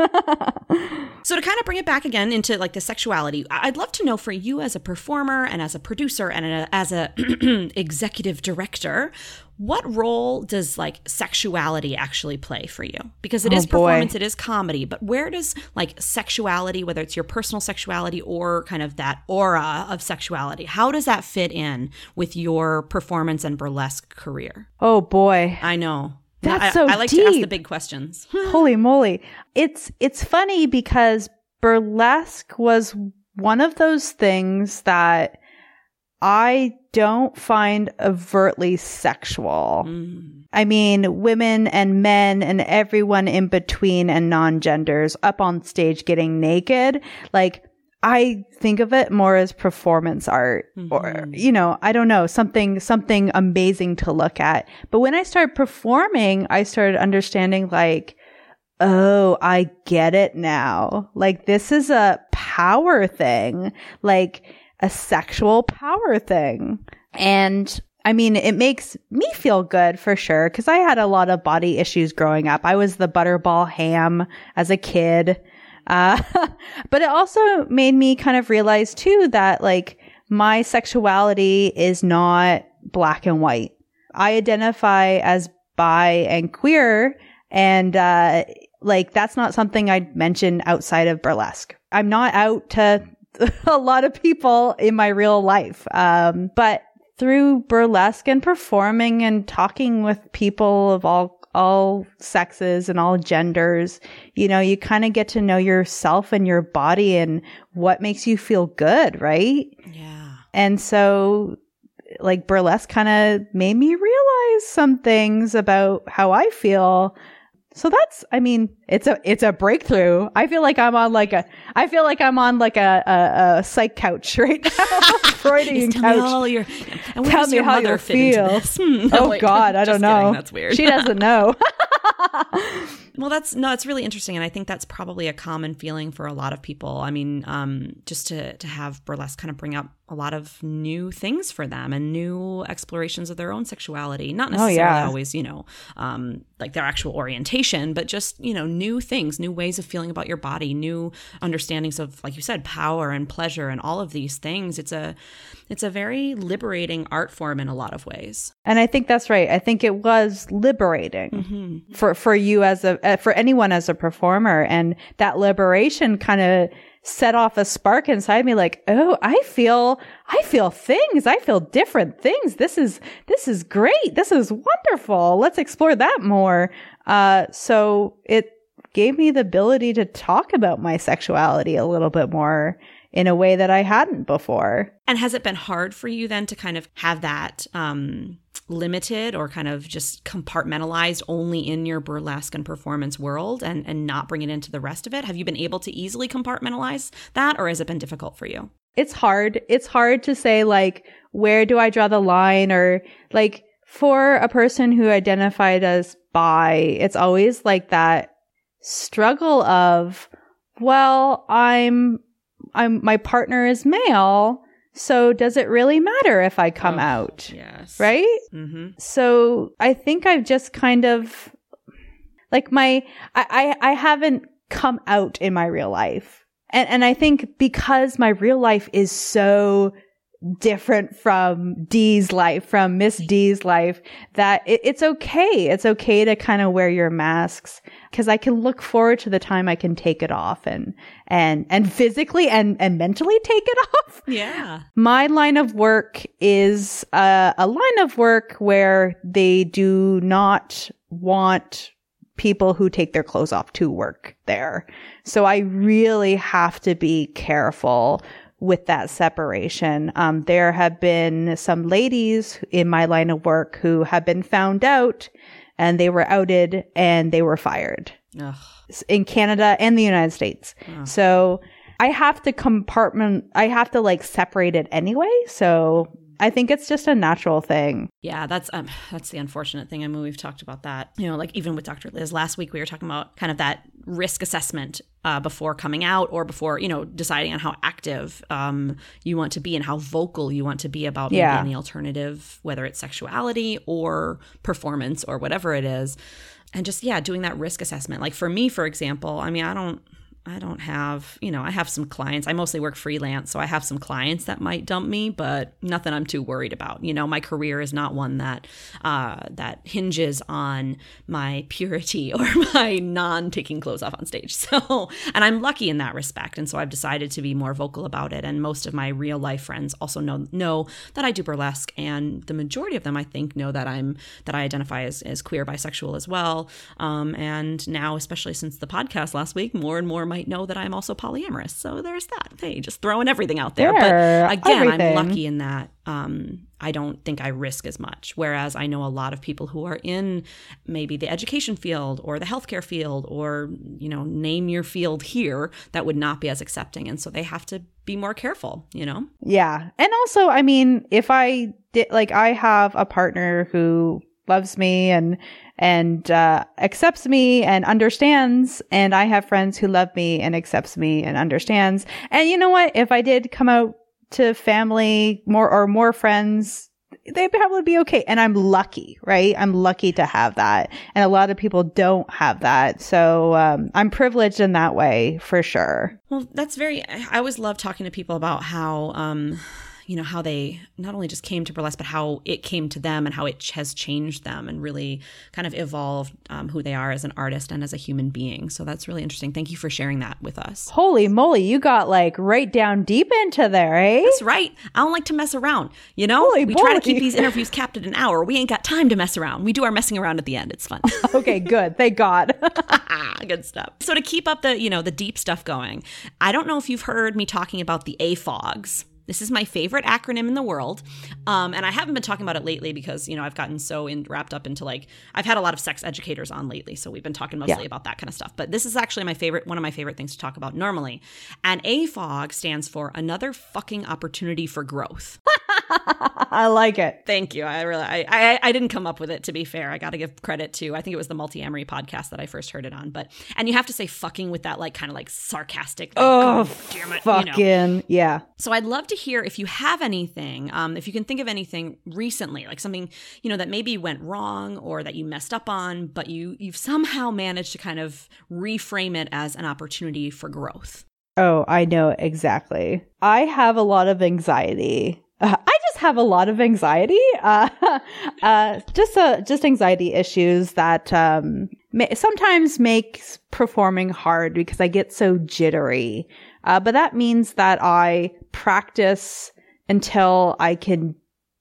So to kind of bring it back again into like the sexuality, I'd love to know for you as a performer and as a producer and a, as a executive director, what role does like sexuality actually play for you? Because it Oh, is boy. performance, it is comedy, but where does like sexuality, whether it's your personal sexuality or kind of that aura of sexuality, how does that fit in with your performance and burlesque career? oh boy. I know. That's I, so I like to ask the big questions. Holy moly. It's it's funny because burlesque was one of those things that I don't find overtly sexual. Mm. I mean, women and men and everyone in between and non-genders up on stage getting naked, like I think of it more as performance art or Mhm. you know, I don't know, something something amazing to look at. But when I started performing, I started understanding like oh, I get it now. Like this is a power thing, like a sexual power thing. And I mean, it makes me feel good for sure because I had a lot of body issues growing up. I was the butterball ham as a kid. Uh, but it also made me kind of realize too that like my sexuality is not black and white. I identify as bi and queer and, uh, like that's not something I'd mention outside of burlesque. I'm not out to a lot of people in my real life. Um, but through burlesque and performing and talking with people of all all sexes and all genders, you know, you kind of get to know yourself and your body and what makes you feel good, right? Yeah. And so like burlesque kind of made me realize some things about how I feel. So that's, I mean, it's a, it's a breakthrough. I feel like I'm on like a, I feel like I'm on like a, a, a psych couch right now. Freudian tell me couch. all your. And where Tell me your how you feel. Hmm, Oh wait, God, I don't kidding, know. That's weird. She doesn't know. well, that's no, it's really interesting, and I think that's probably a common feeling for a lot of people. I mean, um, just to to have burlesque kind of bring up a lot of new things for them and new explorations of their own sexuality. Not Oh, necessarily yeah. always, you know, um, like their actual orientation, but just you know, new things, new ways of feeling about your body, new understandings of, like you said, power and pleasure, and all of these things. It's a it's a very liberating art form in a lot of ways. And I think that's right. I think it was liberating Mm-hmm. for for you as a uh, for anyone as a performer, and that liberation kind of set off a spark inside me. Like, oh, I feel I feel things. I feel different things. This is this is great. This is wonderful. Let's explore that more. Uh, so it gave me the ability to talk about my sexuality a little bit more in a way that I hadn't before. And has it been hard for you then to kind of have that um, limited or kind of just compartmentalized only in your burlesque and performance world and, and not bring it into the rest of it? Have you been able to easily compartmentalize that or has it been difficult for you? it's hard. It's hard to say like where do I draw the line or like for a person who identified as bi, it's always like that struggle of well, I'm, I'm, my partner is male. So does it really matter if I come Oh, out? Yes. Right? Mm-hmm. So I think I've just kind of like my I, I I haven't come out in my real life. And and I think because my real life is so different from Dee's life, from Miss D's life, that it, it's okay. It's okay to kind of wear your masks because I can look forward to the time I can take it off and and and physically and and mentally take it off. Yeah. My line of work is uh, a line of work where they do not want people who take their clothes off to work there. So I really have to be careful with that separation. Um, there have been some ladies in my line of work who have been found out and they were outed and they were fired Ugh. in Canada and the United States. Oh. So I have to compartment, I have to like separate it anyway. So I think it's just a natural thing. Yeah, that's um, that's the unfortunate thing. I mean, we've talked about that. You know, like even with Dr. Liz last week, we were talking about kind of that risk assessment uh, before coming out or before you know deciding on how active um, you want to be and how vocal you want to be about maybe Yeah. any alternative, whether it's sexuality or performance or whatever it is, and just yeah, doing that risk assessment. Like for me, for example, I mean, I don't. I don't have, you know, I have some clients. I mostly work freelance, so I have some clients that might dump me, but nothing I'm too worried about. You know, my career is not one that uh, that hinges on my purity or my non taking clothes off on stage. So, and I'm lucky in that respect, and so I've decided to be more vocal about it. And most of my real life friends also know know that I do burlesque, and the majority of them, I think, know that I'm that I identify as, as queer, bisexual as well. Um, and now, especially since the podcast last week, more and more might know that I'm also polyamorous. So there's that. Hey, just throwing everything out there. There, but again, everything. I'm lucky in that um, I don't think I risk as much. Whereas I know a lot of people who are in maybe the education field or the healthcare field or, you know, name your field here that would not be as accepting. And so they have to be more careful, you know? Yeah. And also, I mean, if I did, like, I have a partner who loves me and, and, uh, accepts me and understands. And I have friends who love me and accepts me and understands. And you know what? If I did come out to family more or more friends, they'd probably be okay. And I'm lucky, right? I'm lucky to have that. And a lot of people don't have that. So, um, I'm privileged in that way for sure. Well, that's very. I always love talking to people about how, um, you know, how they not only just came to burlesque, but how it came to them and how it ch- has changed them and really kind of evolved um, who they are as an artist and as a human being. So that's really interesting. Thank you for sharing that with us. Holy moly, you got like right down deep into there, eh? That's right. I don't like to mess around. You know, Holy we try to keep these interviews capped at an hour. We ain't got time to mess around. We do our messing around at the end. It's fun. okay, good. Thank God. Good stuff. So to keep up the, you know, the deep stuff going, I don't know if you've heard me talking about the AFOGs. This is my favorite acronym in the world. Um, and I haven't been talking about it lately because, you know, I've gotten so in, wrapped up into like, I've had a lot of sex educators on lately. So we've been talking mostly Yeah. about that kind of stuff. But this is actually my favorite, one of my favorite things to talk about normally. And AFOG stands for another fucking opportunity for growth. I like it. Thank you. I really, I, I, I didn't come up with it. To be fair, I got to give credit to. I think it was the Multiamory podcast that I first heard it on. But and you have to say fucking with that like kind of like sarcastic. Like, Oh, "God damn it, you know. fucking yeah. So I'd love to hear if you have anything, um, if you can think of anything recently, like something you know that maybe went wrong or that you messed up on, but you you've somehow managed to kind of reframe it as an opportunity for growth. Oh, I know exactly. I have a lot of anxiety. Uh, I just have a lot of anxiety. Uh, uh, just uh, just anxiety issues that um, ma- sometimes makes performing hard because I get so jittery. Uh, but that means that I practice until I can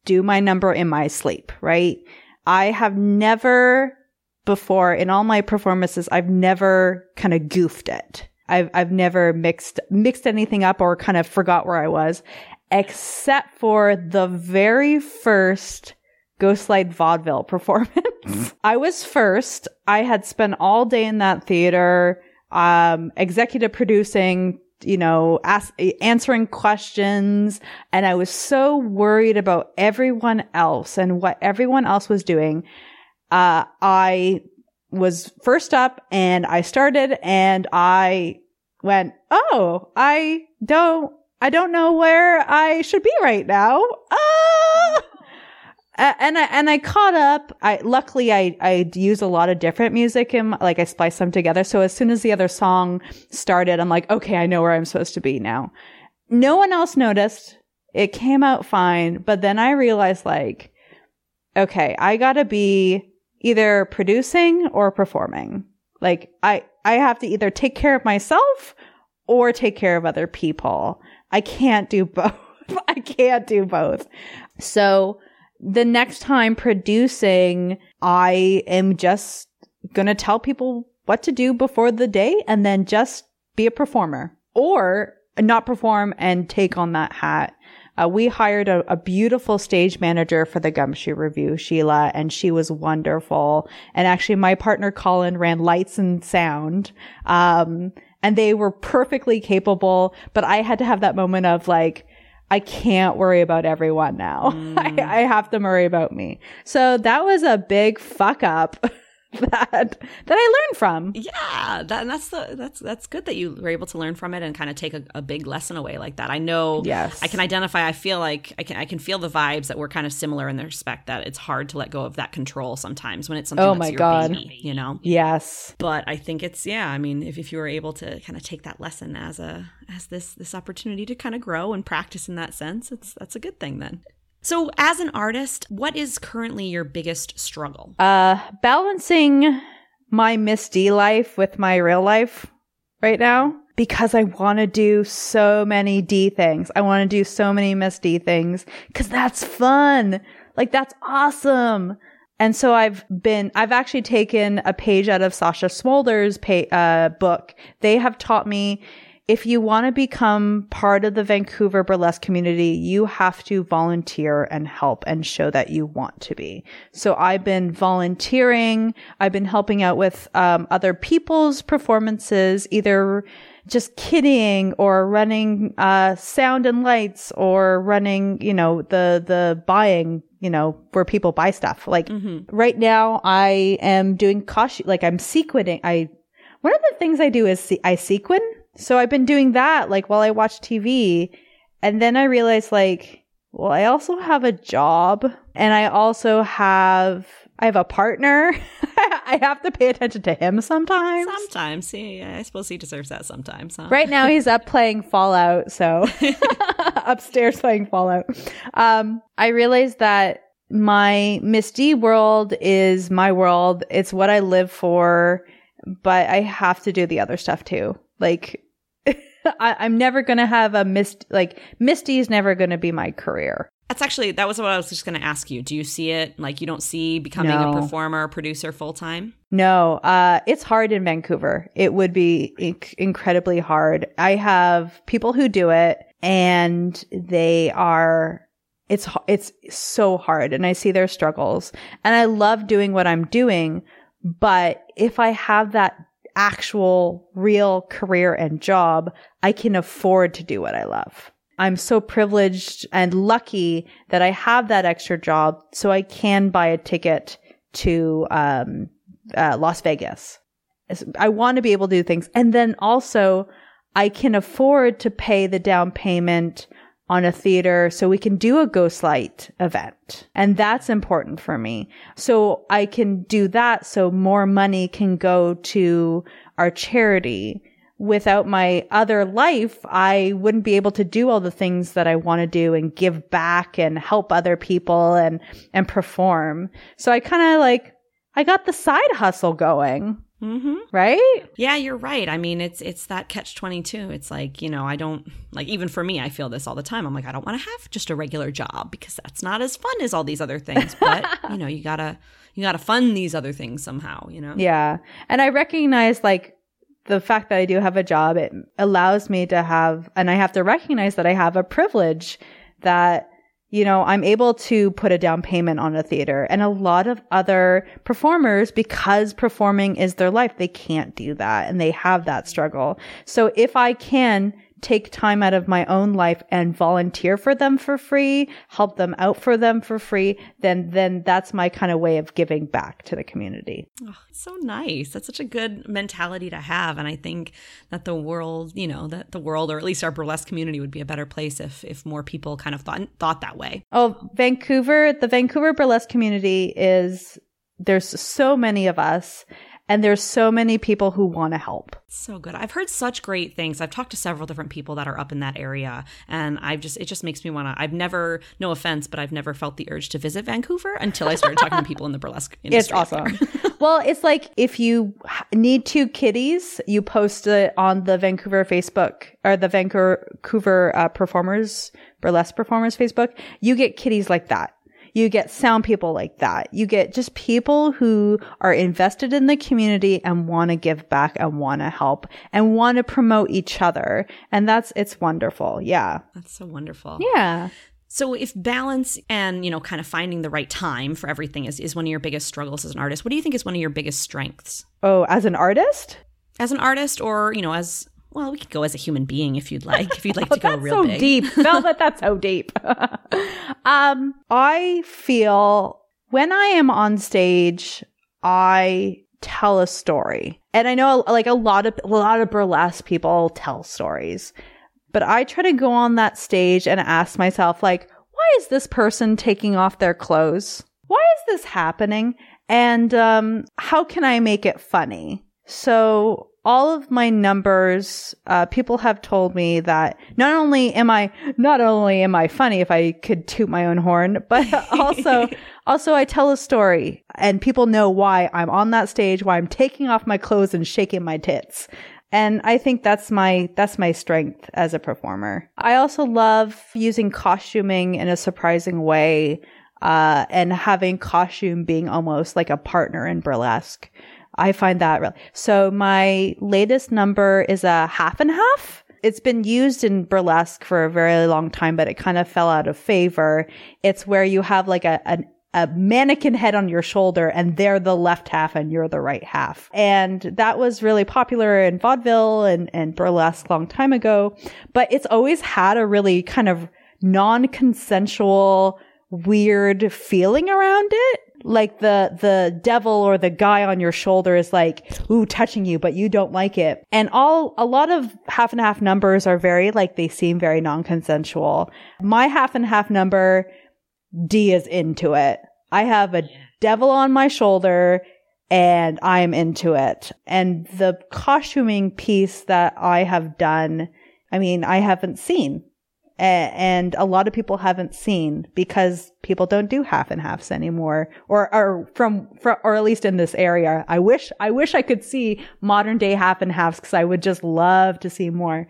do my number in my sleep. Right? I have never before in all my performances. I've never kind of goofed it. I've I've never mixed mixed anything up or kind of forgot where I was, except for the very first Ghostlight vaudeville performance. I was first. I had spent all day in that theater, um, executive producing, you know, ask, answering questions. And I was so worried about everyone else and what everyone else was doing. Uh, I was first up and I started and I went, "Oh, I don't I don't know where I should be right now." Ah! And I and I caught up. I luckily I I use a lot of different music and like I splice them together. So as soon as the other song started, I'm like, okay, I know where I'm supposed to be now. No one else noticed. It came out fine, but then I realized like, okay, I gotta be either producing or performing. Like I I have to either take care of myself or take care of other people. I can't do both. I can't do both. So the next time producing, I am just going to tell people what to do before the day and then just be a performer or not perform and take on that hat. Uh, we hired a, a, beautiful stage manager for the Gumshoe Revue, Sheila, and she was wonderful. And actually, my partner Colin ran lights and sound. Um, and they were perfectly capable, but I had to have that moment of like, I can't worry about everyone now. Mm. I, I have to worry about me. So that was a big fuck up. that that I learned from. Yeah, that, and that's the that's that's good that you were able to learn from it and kind of take a, a, big lesson away like that. I know. Yes, I can identify. I feel like I can I can feel the vibes that we're kind of similar in the respect that it's hard to let go of that control sometimes when it's something. Oh my god, baby, you know. Yes, but I think it's yeah. I mean, if if you were able to kind of take that lesson as a as this this opportunity to kind of grow and practice in that sense, it's that's a good thing then. So, as an artist, what is currently your biggest struggle? Uh, balancing my Misty life with my real life right now because I want to do so many D things. I want to do so many Misty things because that's fun. Like, that's awesome. And so I've been, I've actually taken a page out of Sasha Smolder's pay, uh, book. They have taught me if you want to become part of the Vancouver burlesque community, you have to volunteer and help and show that you want to be. So I've been volunteering. I've been helping out with um, other people's performances, either just kidding or running uh, sound and lights or running, you know, the the buying, you know, where people buy stuff. Like mm-hmm. right now, I am doing costume, like I'm sequining. I one of the things I do is see, I sequin so I've been doing that like while I watch TV. And then I realized like, well, I also have a job and I also have I have a partner. I have to pay attention to him sometimes. Sometimes. Yeah, I suppose he deserves that sometimes, huh? Right now he's up playing Fallout, so upstairs playing Fallout. Um, I realized that my Miss D world is my world. It's what I live for, but I have to do the other stuff too. Like I, am never going to have a mist. like Misty is never going to be my career. That's actually, that was what I was just going to ask you. Do you see it? Like you don't see becoming no. a performer, producer full time? No, uh, it's hard in Vancouver. It would be inc- incredibly hard. I have people who do it and they are it's it's so hard and I see their struggles and I love doing what I'm doing but if I have that actual real career and job, I can afford to do what I love. I'm so privileged and lucky that I have that extra job so I can buy a ticket to um, uh, Las Vegas. I want to be able to do things. And then also, I can afford to pay the down payment on a theater so we can do a ghost light event. And that's important for me. So I can do that so more money can go to our charity. Without my other life, I wouldn't be able to do all the things that I want to do and give back and help other people and, and perform. So I kind of like, I got the side hustle going. Mm-hmm. Right? Yeah, you're right. I mean, it's it's that catch twenty two. It's like you know, I don't like even for me, I feel this all the time. I'm like, I don't want to have just a regular job because that's not as fun as all these other things. But you know, you gotta you gotta fund these other things somehow. You know? Yeah, and I recognize like the fact that I do have a job. It allows me to have, and I have to recognize that I have a privilege that you know, I'm able to put a down payment on a theater and a lot of other performers, because performing is their life, they can't do that and they have that struggle. So if I can take time out of my own life and volunteer for them for free, help them out for them for free, then then that's my kind of way of giving back to the community. Oh, so nice. That's such a good mentality to have and I think that the world, you know, that the world or at least our burlesque community would be a better place if if more people kind of thought thought that way. Oh, Vancouver, the Vancouver burlesque community is there's so many of us and there's so many people who want to help. So good. I've heard such great things. I've talked to several different people that are up in that area and I've just it just makes me want to I've never no offense, but I've never felt the urge to visit Vancouver until I started talking to people in the burlesque industry. It's awesome. well, it's like if you need two kitties, you post it on the Vancouver Facebook or the Vancouver uh, performers burlesque performers Facebook, you get kitties like that you get sound people like that. You get just people who are invested in the community and want to give back and want to help and want to promote each other. And that's, it's wonderful. Yeah. That's so wonderful. Yeah. So if balance and, you know, kind of finding the right time for everything is, is one of your biggest struggles as an artist, what do you think is one of your biggest strengths? Oh, as an artist? As an artist or, you know, as well, we could go as a human being if you'd like. If you'd like oh, to go real so big. deep, Velvet. That's so deep. um, I feel when I am on stage, I tell a story, and I know like a lot of a lot of burlesque people tell stories, but I try to go on that stage and ask myself like, why is this person taking off their clothes? Why is this happening? And um, how can I make it funny? So all of my numbers, uh, people have told me that not only am I, not only am I funny if I could toot my own horn, but also, also I tell a story and people know why I'm on that stage, why I'm taking off my clothes and shaking my tits. And I think that's my, that's my strength as a performer. I also love using costuming in a surprising way, uh, and having costume being almost like a partner in burlesque. I find that really. So my latest number is a half and half. It's been used in burlesque for a very long time, but it kind of fell out of favor. It's where you have like a, a a mannequin head on your shoulder and they're the left half and you're the right half. And that was really popular in vaudeville and, and burlesque long time ago, but it's always had a really kind of non-consensual, weird feeling around it like the the devil or the guy on your shoulder is like ooh touching you but you don't like it. And all a lot of half and half numbers are very like they seem very non-consensual. My half and half number d is into it. I have a devil on my shoulder and i'm into it. And the costuming piece that i have done i mean i haven't seen and a lot of people haven't seen because people don't do half and halves anymore or or from, from or at least in this area. I wish i wish i could see modern day half and halves because i would just love to see more.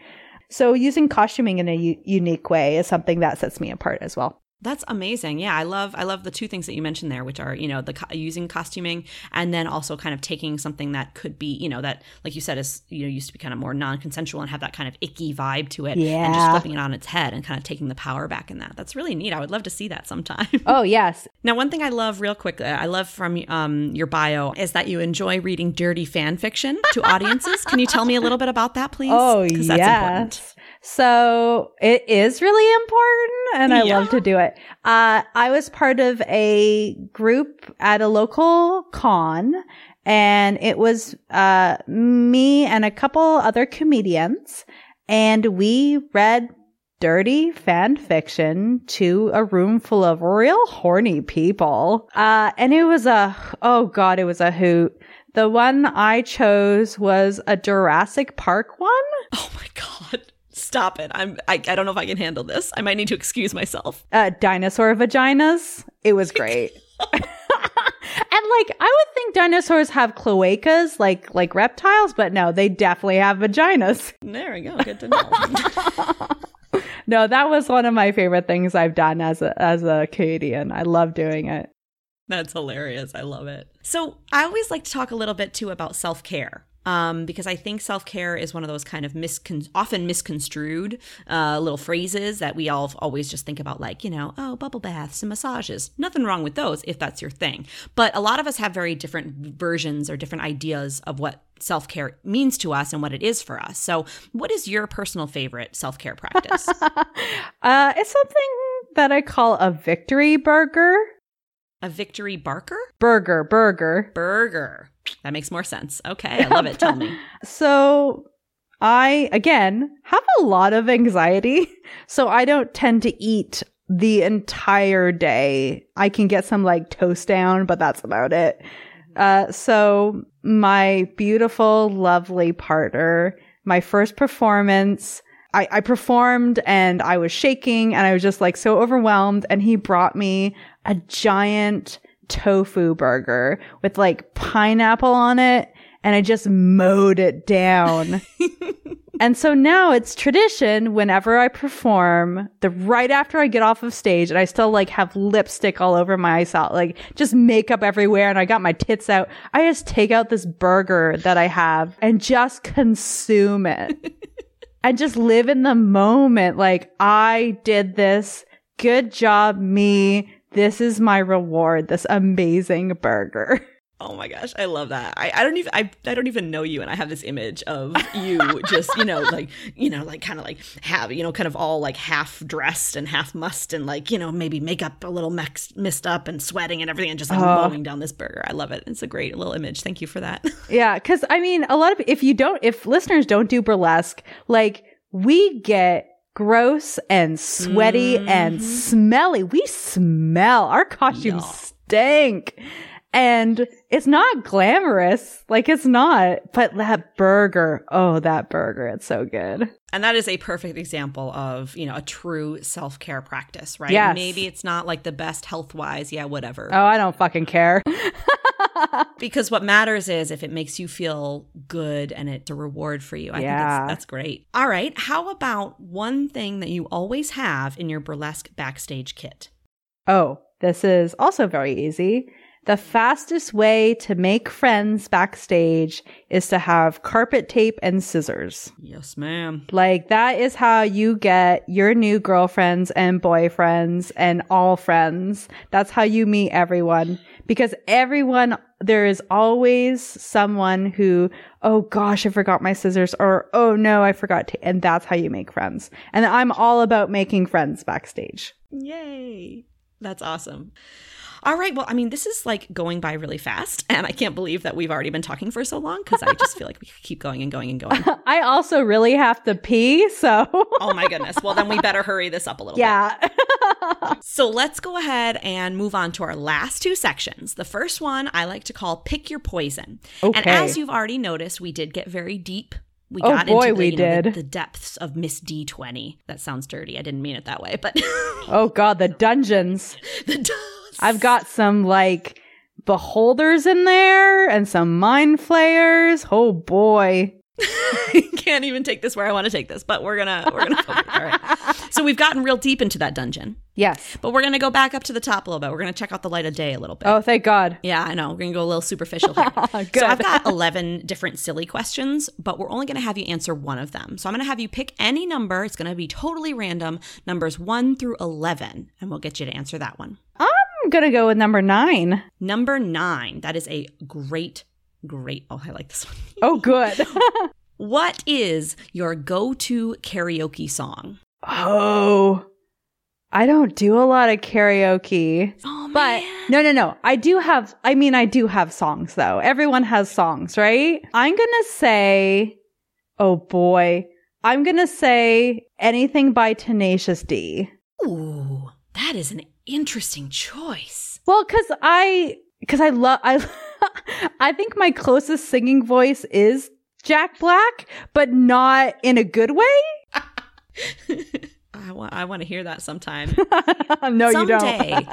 So using costuming in a u- unique way is something that sets me apart as well that's amazing. Yeah, I love I love the two things that you mentioned there, which are you know the co- using costuming and then also kind of taking something that could be you know that like you said is you know used to be kind of more non-consensual and have that kind of icky vibe to it, yeah. and just flipping it on its head and kind of taking the power back in that. That's really neat. I would love to see that sometime. Oh yes. now, one thing I love real quick, uh, I love from um, your bio is that you enjoy reading dirty fan fiction to audiences. Can you tell me a little bit about that, please? Oh yes. So it is really important and I yeah. love to do it. Uh, I was part of a group at a local con and it was, uh, me and a couple other comedians and we read dirty fan fiction to a room full of real horny people. Uh, and it was a, oh God, it was a hoot. The one I chose was a Jurassic Park one. Oh my God stop it. I'm I, I don't know if I can handle this. I might need to excuse myself. Uh, dinosaur vaginas. It was great. and like I would think dinosaurs have cloacas like like reptiles, but no, they definitely have vaginas. There we go. Good to know. no, that was one of my favorite things I've done as a as a Canadian. I love doing it. That's hilarious. I love it. So, I always like to talk a little bit too about self care um, because I think self care is one of those kind of miscon- often misconstrued uh, little phrases that we all always just think about, like, you know, oh, bubble baths and massages. Nothing wrong with those if that's your thing. But a lot of us have very different versions or different ideas of what self care means to us and what it is for us. So, what is your personal favorite self care practice? uh, it's something that I call a victory burger. A victory barker? Burger, burger. Burger. That makes more sense. Okay, I love it. Tell me. So, I, again, have a lot of anxiety. So, I don't tend to eat the entire day. I can get some like toast down, but that's about it. Uh, so, my beautiful, lovely partner, my first performance, I, I performed and I was shaking and I was just like so overwhelmed. And he brought me a giant tofu burger with like pineapple on it. And I just mowed it down. and so now it's tradition whenever I perform, the right after I get off of stage and I still like have lipstick all over my eyes out, like just makeup everywhere and I got my tits out. I just take out this burger that I have and just consume it. and just live in the moment. Like, I did this. Good job, me. This is my reward. This amazing burger. Oh my gosh, I love that. I, I don't even I, I don't even know you and I have this image of you just, you know, like, you know, like kind of like have, you know, kind of all like half dressed and half mussed and like, you know, maybe makeup a little mixed, missed up and sweating and everything and just like Oh. mowing down this burger. I love it. It's a great little image. Thank you for that. yeah, cuz I mean, a lot of if you don't if listeners don't do burlesque, like we get gross and sweaty and mm-hmm. smelly. We smell. Our costumes Yeah. stink. And it's not glamorous. Like it's not. But that burger, oh, that burger, it's so good. And that is a perfect example of, you know, a true self-care practice, right? Yes. Maybe it's not like the best health-wise, yeah, whatever. Oh, I don't fucking care. because what matters is if it makes you feel good and it's a reward for you. I Yeah. think that's, that's great. All right. How about one thing that you always have in your burlesque backstage kit? Oh, this is also very easy. The fastest way to make friends backstage is to have carpet tape and scissors. Yes, ma'am. Like that is how you get your new girlfriends and boyfriends and all friends. That's how you meet everyone because everyone, there is always someone who, oh gosh, I forgot my scissors or, oh no, I forgot to, and that's how you make friends. And I'm all about making friends backstage. Yay. That's awesome. All right. Well, I mean, this is like going by really fast, and I can't believe that we've already been talking for so long because I just feel like we could keep going and going and going. I also really have to pee, so Oh my goodness. Well, then we better hurry this up a little bit. yeah. So let's go ahead and move on to our last two sections. The first one I like to call Pick Your Poison. And as you've already noticed, we did get very deep. We Oh got boy, into the, we you know, the- did. the depths of Miss D20. That sounds dirty. I didn't mean it that way, but oh god, the dungeons. the I've got some like beholders in there and some mind flayers. Oh boy. can't even take this where I want to take this, but we're gonna we're gonna focus. All right. So we've gotten real deep into that dungeon, Yes. but we're gonna go back up to the top a little bit. We're gonna check out the light of day a little bit. Oh, thank God. Yeah, I know. We're to go a little superficial here. Good. so I've got 11 different silly questions, but we're only going to have you answer one of them. So I'm going to have you pick any number. It's going to be totally random, numbers 1 through 11, and we'll get you to answer that one. I'm gonna go with number nine. Number 9. That is a great great. Oh, I like this one. Oh, good. What is your go-to karaoke song? oh, I don't do a lot of karaoke. Oh But no, no, no. I do have, I mean, I do have songs though. Everyone has songs, right? I'm going to say, oh boy, I'm going to say anything by Tenacious D. Ooh, that is an interesting choice. Well, cause I, cause I love, I, I think my closest singing voice is Jack Black, but not in a good way. I want I want to hear that sometime. no, you don't.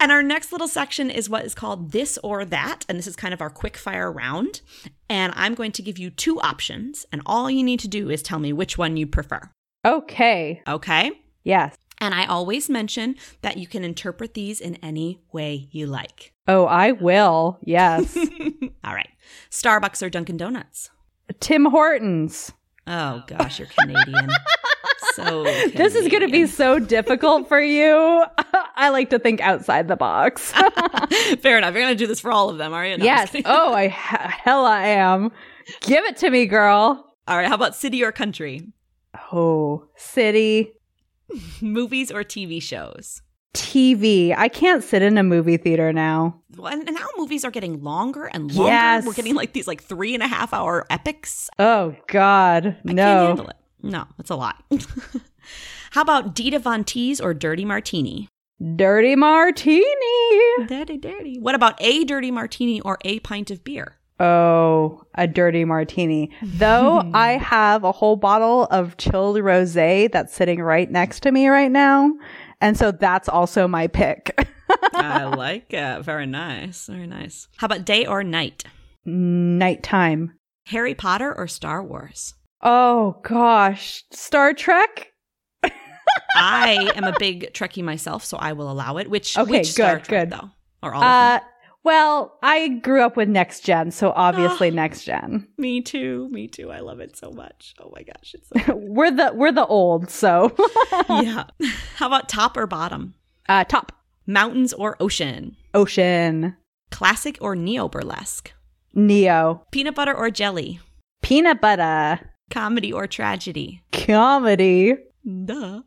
and our next little section is what is called this or that. And this is kind of our quick fire round. And I'm going to give you two options. And all you need to do is tell me which one you prefer. Okay. Okay. Yes. And I always mention that you can interpret these in any way you like. Oh, I will. Yes. all right. Starbucks or Dunkin' Donuts? Tim Hortons. Oh gosh, you're Canadian. so This is going to be so difficult for you. I like to think outside the box. fair enough. You're gonna do this for all of them, are you? No, yes. Oh, I hell I am. Give it to me, girl. All right. How about city or country? Oh, city, Movies or TV shows? TV. I can't sit in a movie theater now. Well, and, now movies are getting longer and longer. Yes. We're getting like these like three and a half hour epics. Oh God, I can't no. handle it. No, it's a lot. How about Dita Von Teese or Dirty Martini? Dirty martini. Dirty, dirty. What about a dirty martini or a pint of beer? Oh, a dirty martini. Though I have a whole bottle of chilled rosé that's sitting right next to me right now. And so that's also my pick. I like it. Very nice. Very nice. How about day or night? Nighttime. Harry Potter or Star Wars? Oh gosh. Star Trek? I am a big Trekkie myself, so I will allow it. Which Okay, which Star good, Trek, good. though, or all of Uh them? Well, I grew up with next gen, so obviously next gen. Me too. Me too. I love it so much. Oh my gosh, it's so we're the we're the old, so yeah. How about top or bottom? uh top. Mountains or ocean? Ocean. Classic or neo burlesque? Neo. Peanut butter or jelly? Peanut butter. Comedy or tragedy? Comedy. Duh.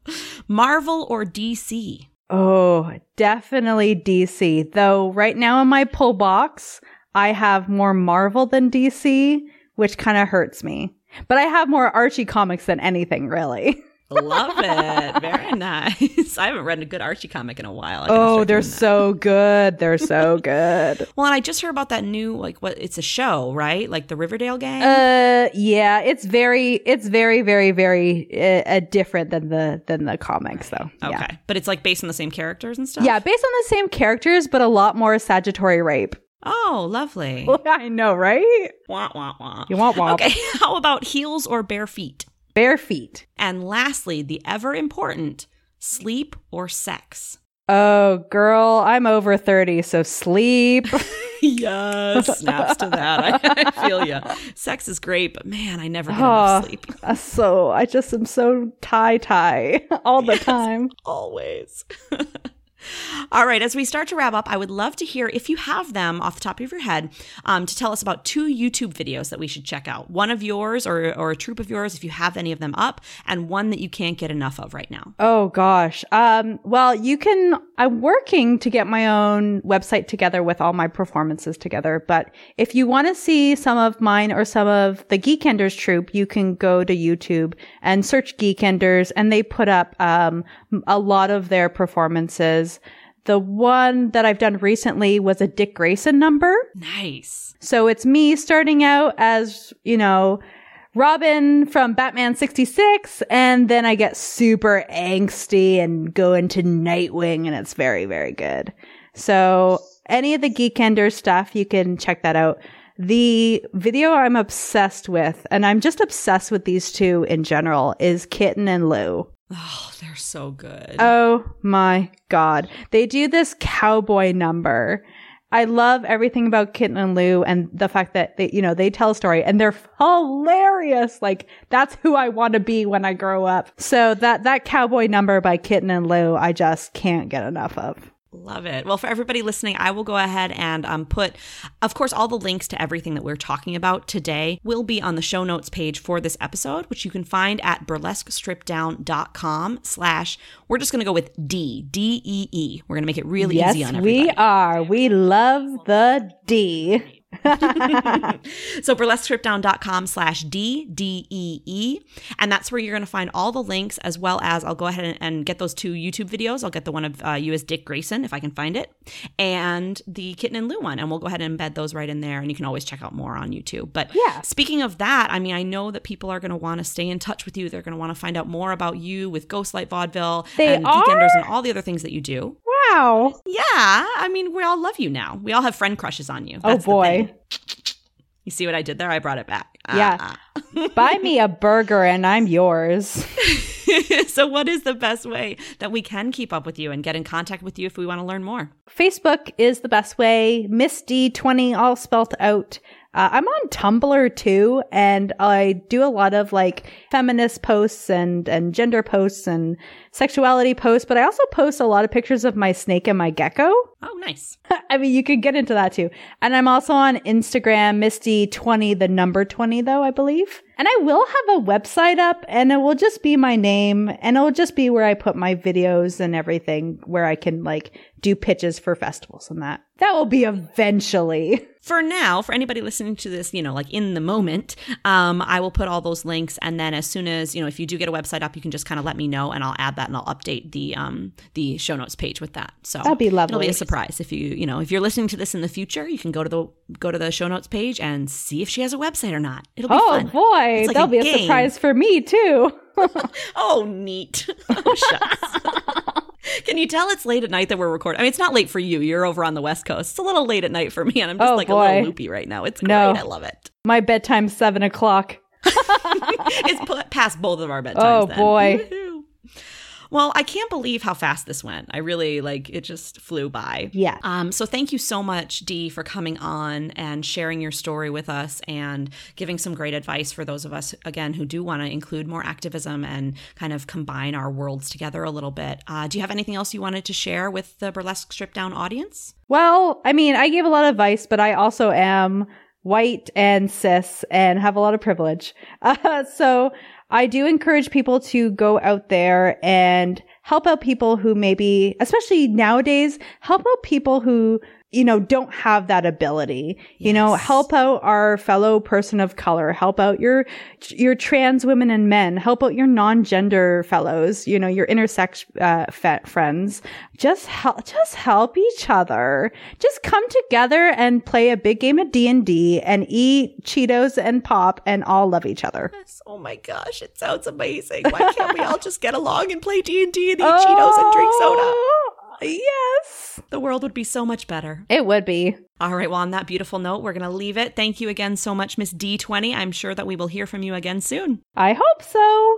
Marvel or DC? Oh, definitely DC. Though right now in my pull box, I have more Marvel than DC, which kind of hurts me. But I have more Archie comics than anything, really. Love it. Very nice. I haven't read a good Archie comic in a while. Oh, they're so good. They're so good. Well, and I just heard about that new like what it's a show, right? Like the Riverdale gang. Uh, yeah, it's very, it's very, very, very uh, uh, different than the than the comics, though. okay, Yeah. but it's like based on the same characters and stuff. yeah, based on the same characters, but a lot more statutory rape. Oh, lovely. I know, right? wah wah wah. You want womp? Okay, how about heels or bare feet? Bare feet. And lastly, the ever important sleep or sex. Oh, girl, I'm over 30, so sleep. yes, snaps to that. I, I feel you. Sex is great, but man, I never get Oh. enough sleep. Uh, so I just am so tie tie all the time. Always. All right, as we start to wrap up, I would love to hear if you have them off the top of your head um, to tell us about two YouTube videos that we should check out. One of yours or, or a troupe of yours, if you have any of them up, and one that you can't get enough of right now. Oh gosh. Um, well, you can, I'm working to get my own website together with all my performances together. But if you want to see some of mine or some of the Geekenders troupe, you can go to YouTube and search Geekenders and they put up, um, a lot of their performances. The one that I've done recently was a Dick Grayson number. Nice. So it's me starting out as, you know, Robin from Batman 66, and then I get super angsty and go into Nightwing, and it's very, very good. So any of the Geekender stuff, you can check that out. The video I'm obsessed with, and I'm just obsessed with these two in general, is Kitten and Lou. Oh, they're so good. Oh my god. They do this cowboy number. I love everything about Kitten and Lou and the fact that they, you know, they tell a story and they're hilarious. Like that's who I want to be when I grow up. So that, that cowboy number by Kitten and Lou, I just can't get enough of. Love it. Well, for everybody listening, I will go ahead and um, put, of course, all the links to everything that we're talking about today will be on the show notes page for this episode, which you can find at burlesquestrippeddown.com slash, we're just going to go with D, D-E-E. We're going to make it really yes, easy on everybody. we are. We love the D. so burlesquestrippeddown.com slash D D E E. And that's where you're going to find all the links as well as I'll go ahead and, and get those two YouTube videos. I'll get the one of uh, you as Dick Grayson if I can find it and the Kitten and Lou one. And we'll go ahead and embed those right in there. And you can always check out more on YouTube. But Yeah. speaking of that, I mean, I know that people are going to want to stay in touch with you. They're going to want to find out more about you with Ghostlight Vaudeville They and are? Geekenders and all the other things that you do. Wow. Yeah. I mean, we all love you now. We all have friend crushes on you. Oh That's the boy. You see what I did there? I brought it back. Yeah. Ah. Buy me a burger and I'm yours. so, what is the best way that we can keep up with you and get in contact with you if we want to learn more? Facebook is the best way. Miss D20 all spelt out. Uh, I'm on Tumblr too, and I do a lot of like feminist posts and and gender posts and sexuality posts. But I also post a lot of pictures of my snake and my gecko. Oh, nice. I mean, you could get into that too. And I'm also on Instagram, Misty20, the number 20, though, I believe. And I will have a website up and it will just be my name and it will just be where I put my videos and everything where I can like do pitches for festivals and that. That will be eventually. For now, for anybody listening to this, you know, like in the moment, um, I will put all those links, and then as soon as you know, if you do get a website up, you can just kind of let me know, and I'll add that, and I'll update the um the show notes page with that. So That'd be lovely. It'll be a surprise if you you know if you're listening to this in the future, you can go to the go to the show notes page and see if she has a website or not. It'll be Oh fun. boy, like that'll a be a game. surprise for me too. Oh, neat. Oh, shucks. Can you tell it's late at night that we're recording? I mean, it's not late for you. You're over on the West Coast. It's a little late at night for me, and I'm just Oh, like a little loopy right now. It's great. No. I love it. My bedtime's seven o'clock. it's past both of our bedtimes. Oh, then. boy. Well, I can't believe how fast this went. I really like it just flew by. Yeah. Um, so thank you so much, Dee, for coming on and sharing your story with us and giving some great advice for those of us again who do want to include more activism and kind of combine our worlds together a little bit. Uh, do you have anything else you wanted to share with the burlesque stripped down audience? Well, I mean, I gave a lot of advice, but I also am white and cis and have a lot of privilege. Uh, so I do encourage people to go out there and help out people who maybe, especially nowadays, help out people who, you know, don't have that ability. You know, help out our fellow person of color, help out your, your trans women and men, help out your non-gender fellows, you know, your intersex, uh, fe- friends. Just help, just help each other. Just come together and play a big game of D&D and eat Cheetos and pop and all love each other. Yes. Oh my gosh, it sounds amazing. Why can't we all just get along and play D and D and eat Cheetos and drink soda? Yes. The world would be so much better. It would be. All right, well, on that beautiful note, we're going to leave it. Thank you again so much, Miss Dee Twenty. I'm sure that we will hear from you again soon. I hope so.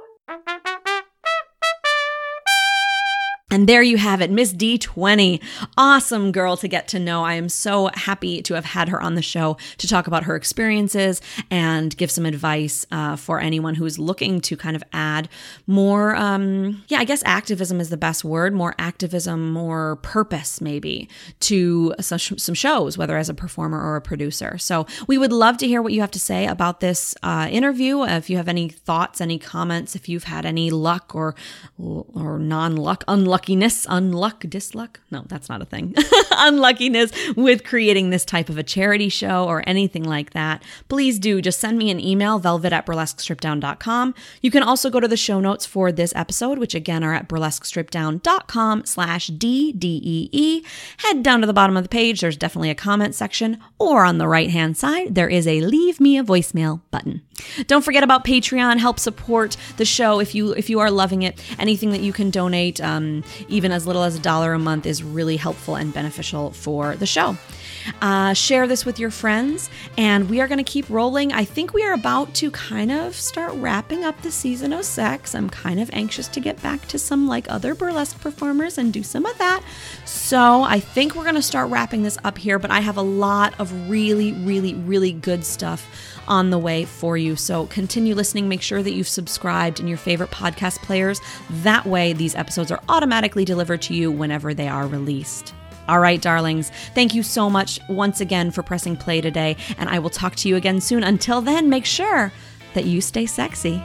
And there you have it, Miss Dee Twenty. Awesome girl to get to know. I am so happy to have had her on the show to talk about her experiences and give some advice uh, for anyone who is looking to kind of add more, um, yeah, I guess activism is the best word, more activism, more purpose maybe to some, shows, whether as a performer or a producer. So we would love to hear what you have to say about this uh, interview. If you have any thoughts, any comments, if you've had any luck or or non-luck, unluckiness, unluck, disluck. No, that's not a thing. Unluckiness with creating this type of a charity show or anything like that. Please do just send me an email, velvet at burlesquestrippeddown.com. You can also go to the show notes for this episode, which again are at burlesquestrippeddown.com slash D-D-E-E. Head down to the bottom of the page. There's definitely a comment section or on the right-hand side, there is a leave me a voicemail button. Don't forget about Patreon. Help support the show if you if you are loving it. Anything that you can donate, um, even as little as a dollar a month, is really helpful and beneficial for the show. Uh, share this with your friends, and we are going to keep rolling. I think we are about to kind of start wrapping up the season of sex. I'm kind of anxious to get back to some like other burlesque performers and do some of that. So I think we're going to start wrapping this up here, but I have a lot of really, really, really good stuff on the way for you. So continue listening. Make sure that you've subscribed in your favorite podcast players. That way, these episodes are automatically delivered to you whenever they are released. All right, darlings, thank you so much once again for pressing play today, and I will talk to you again soon. Until then, make sure that you stay sexy.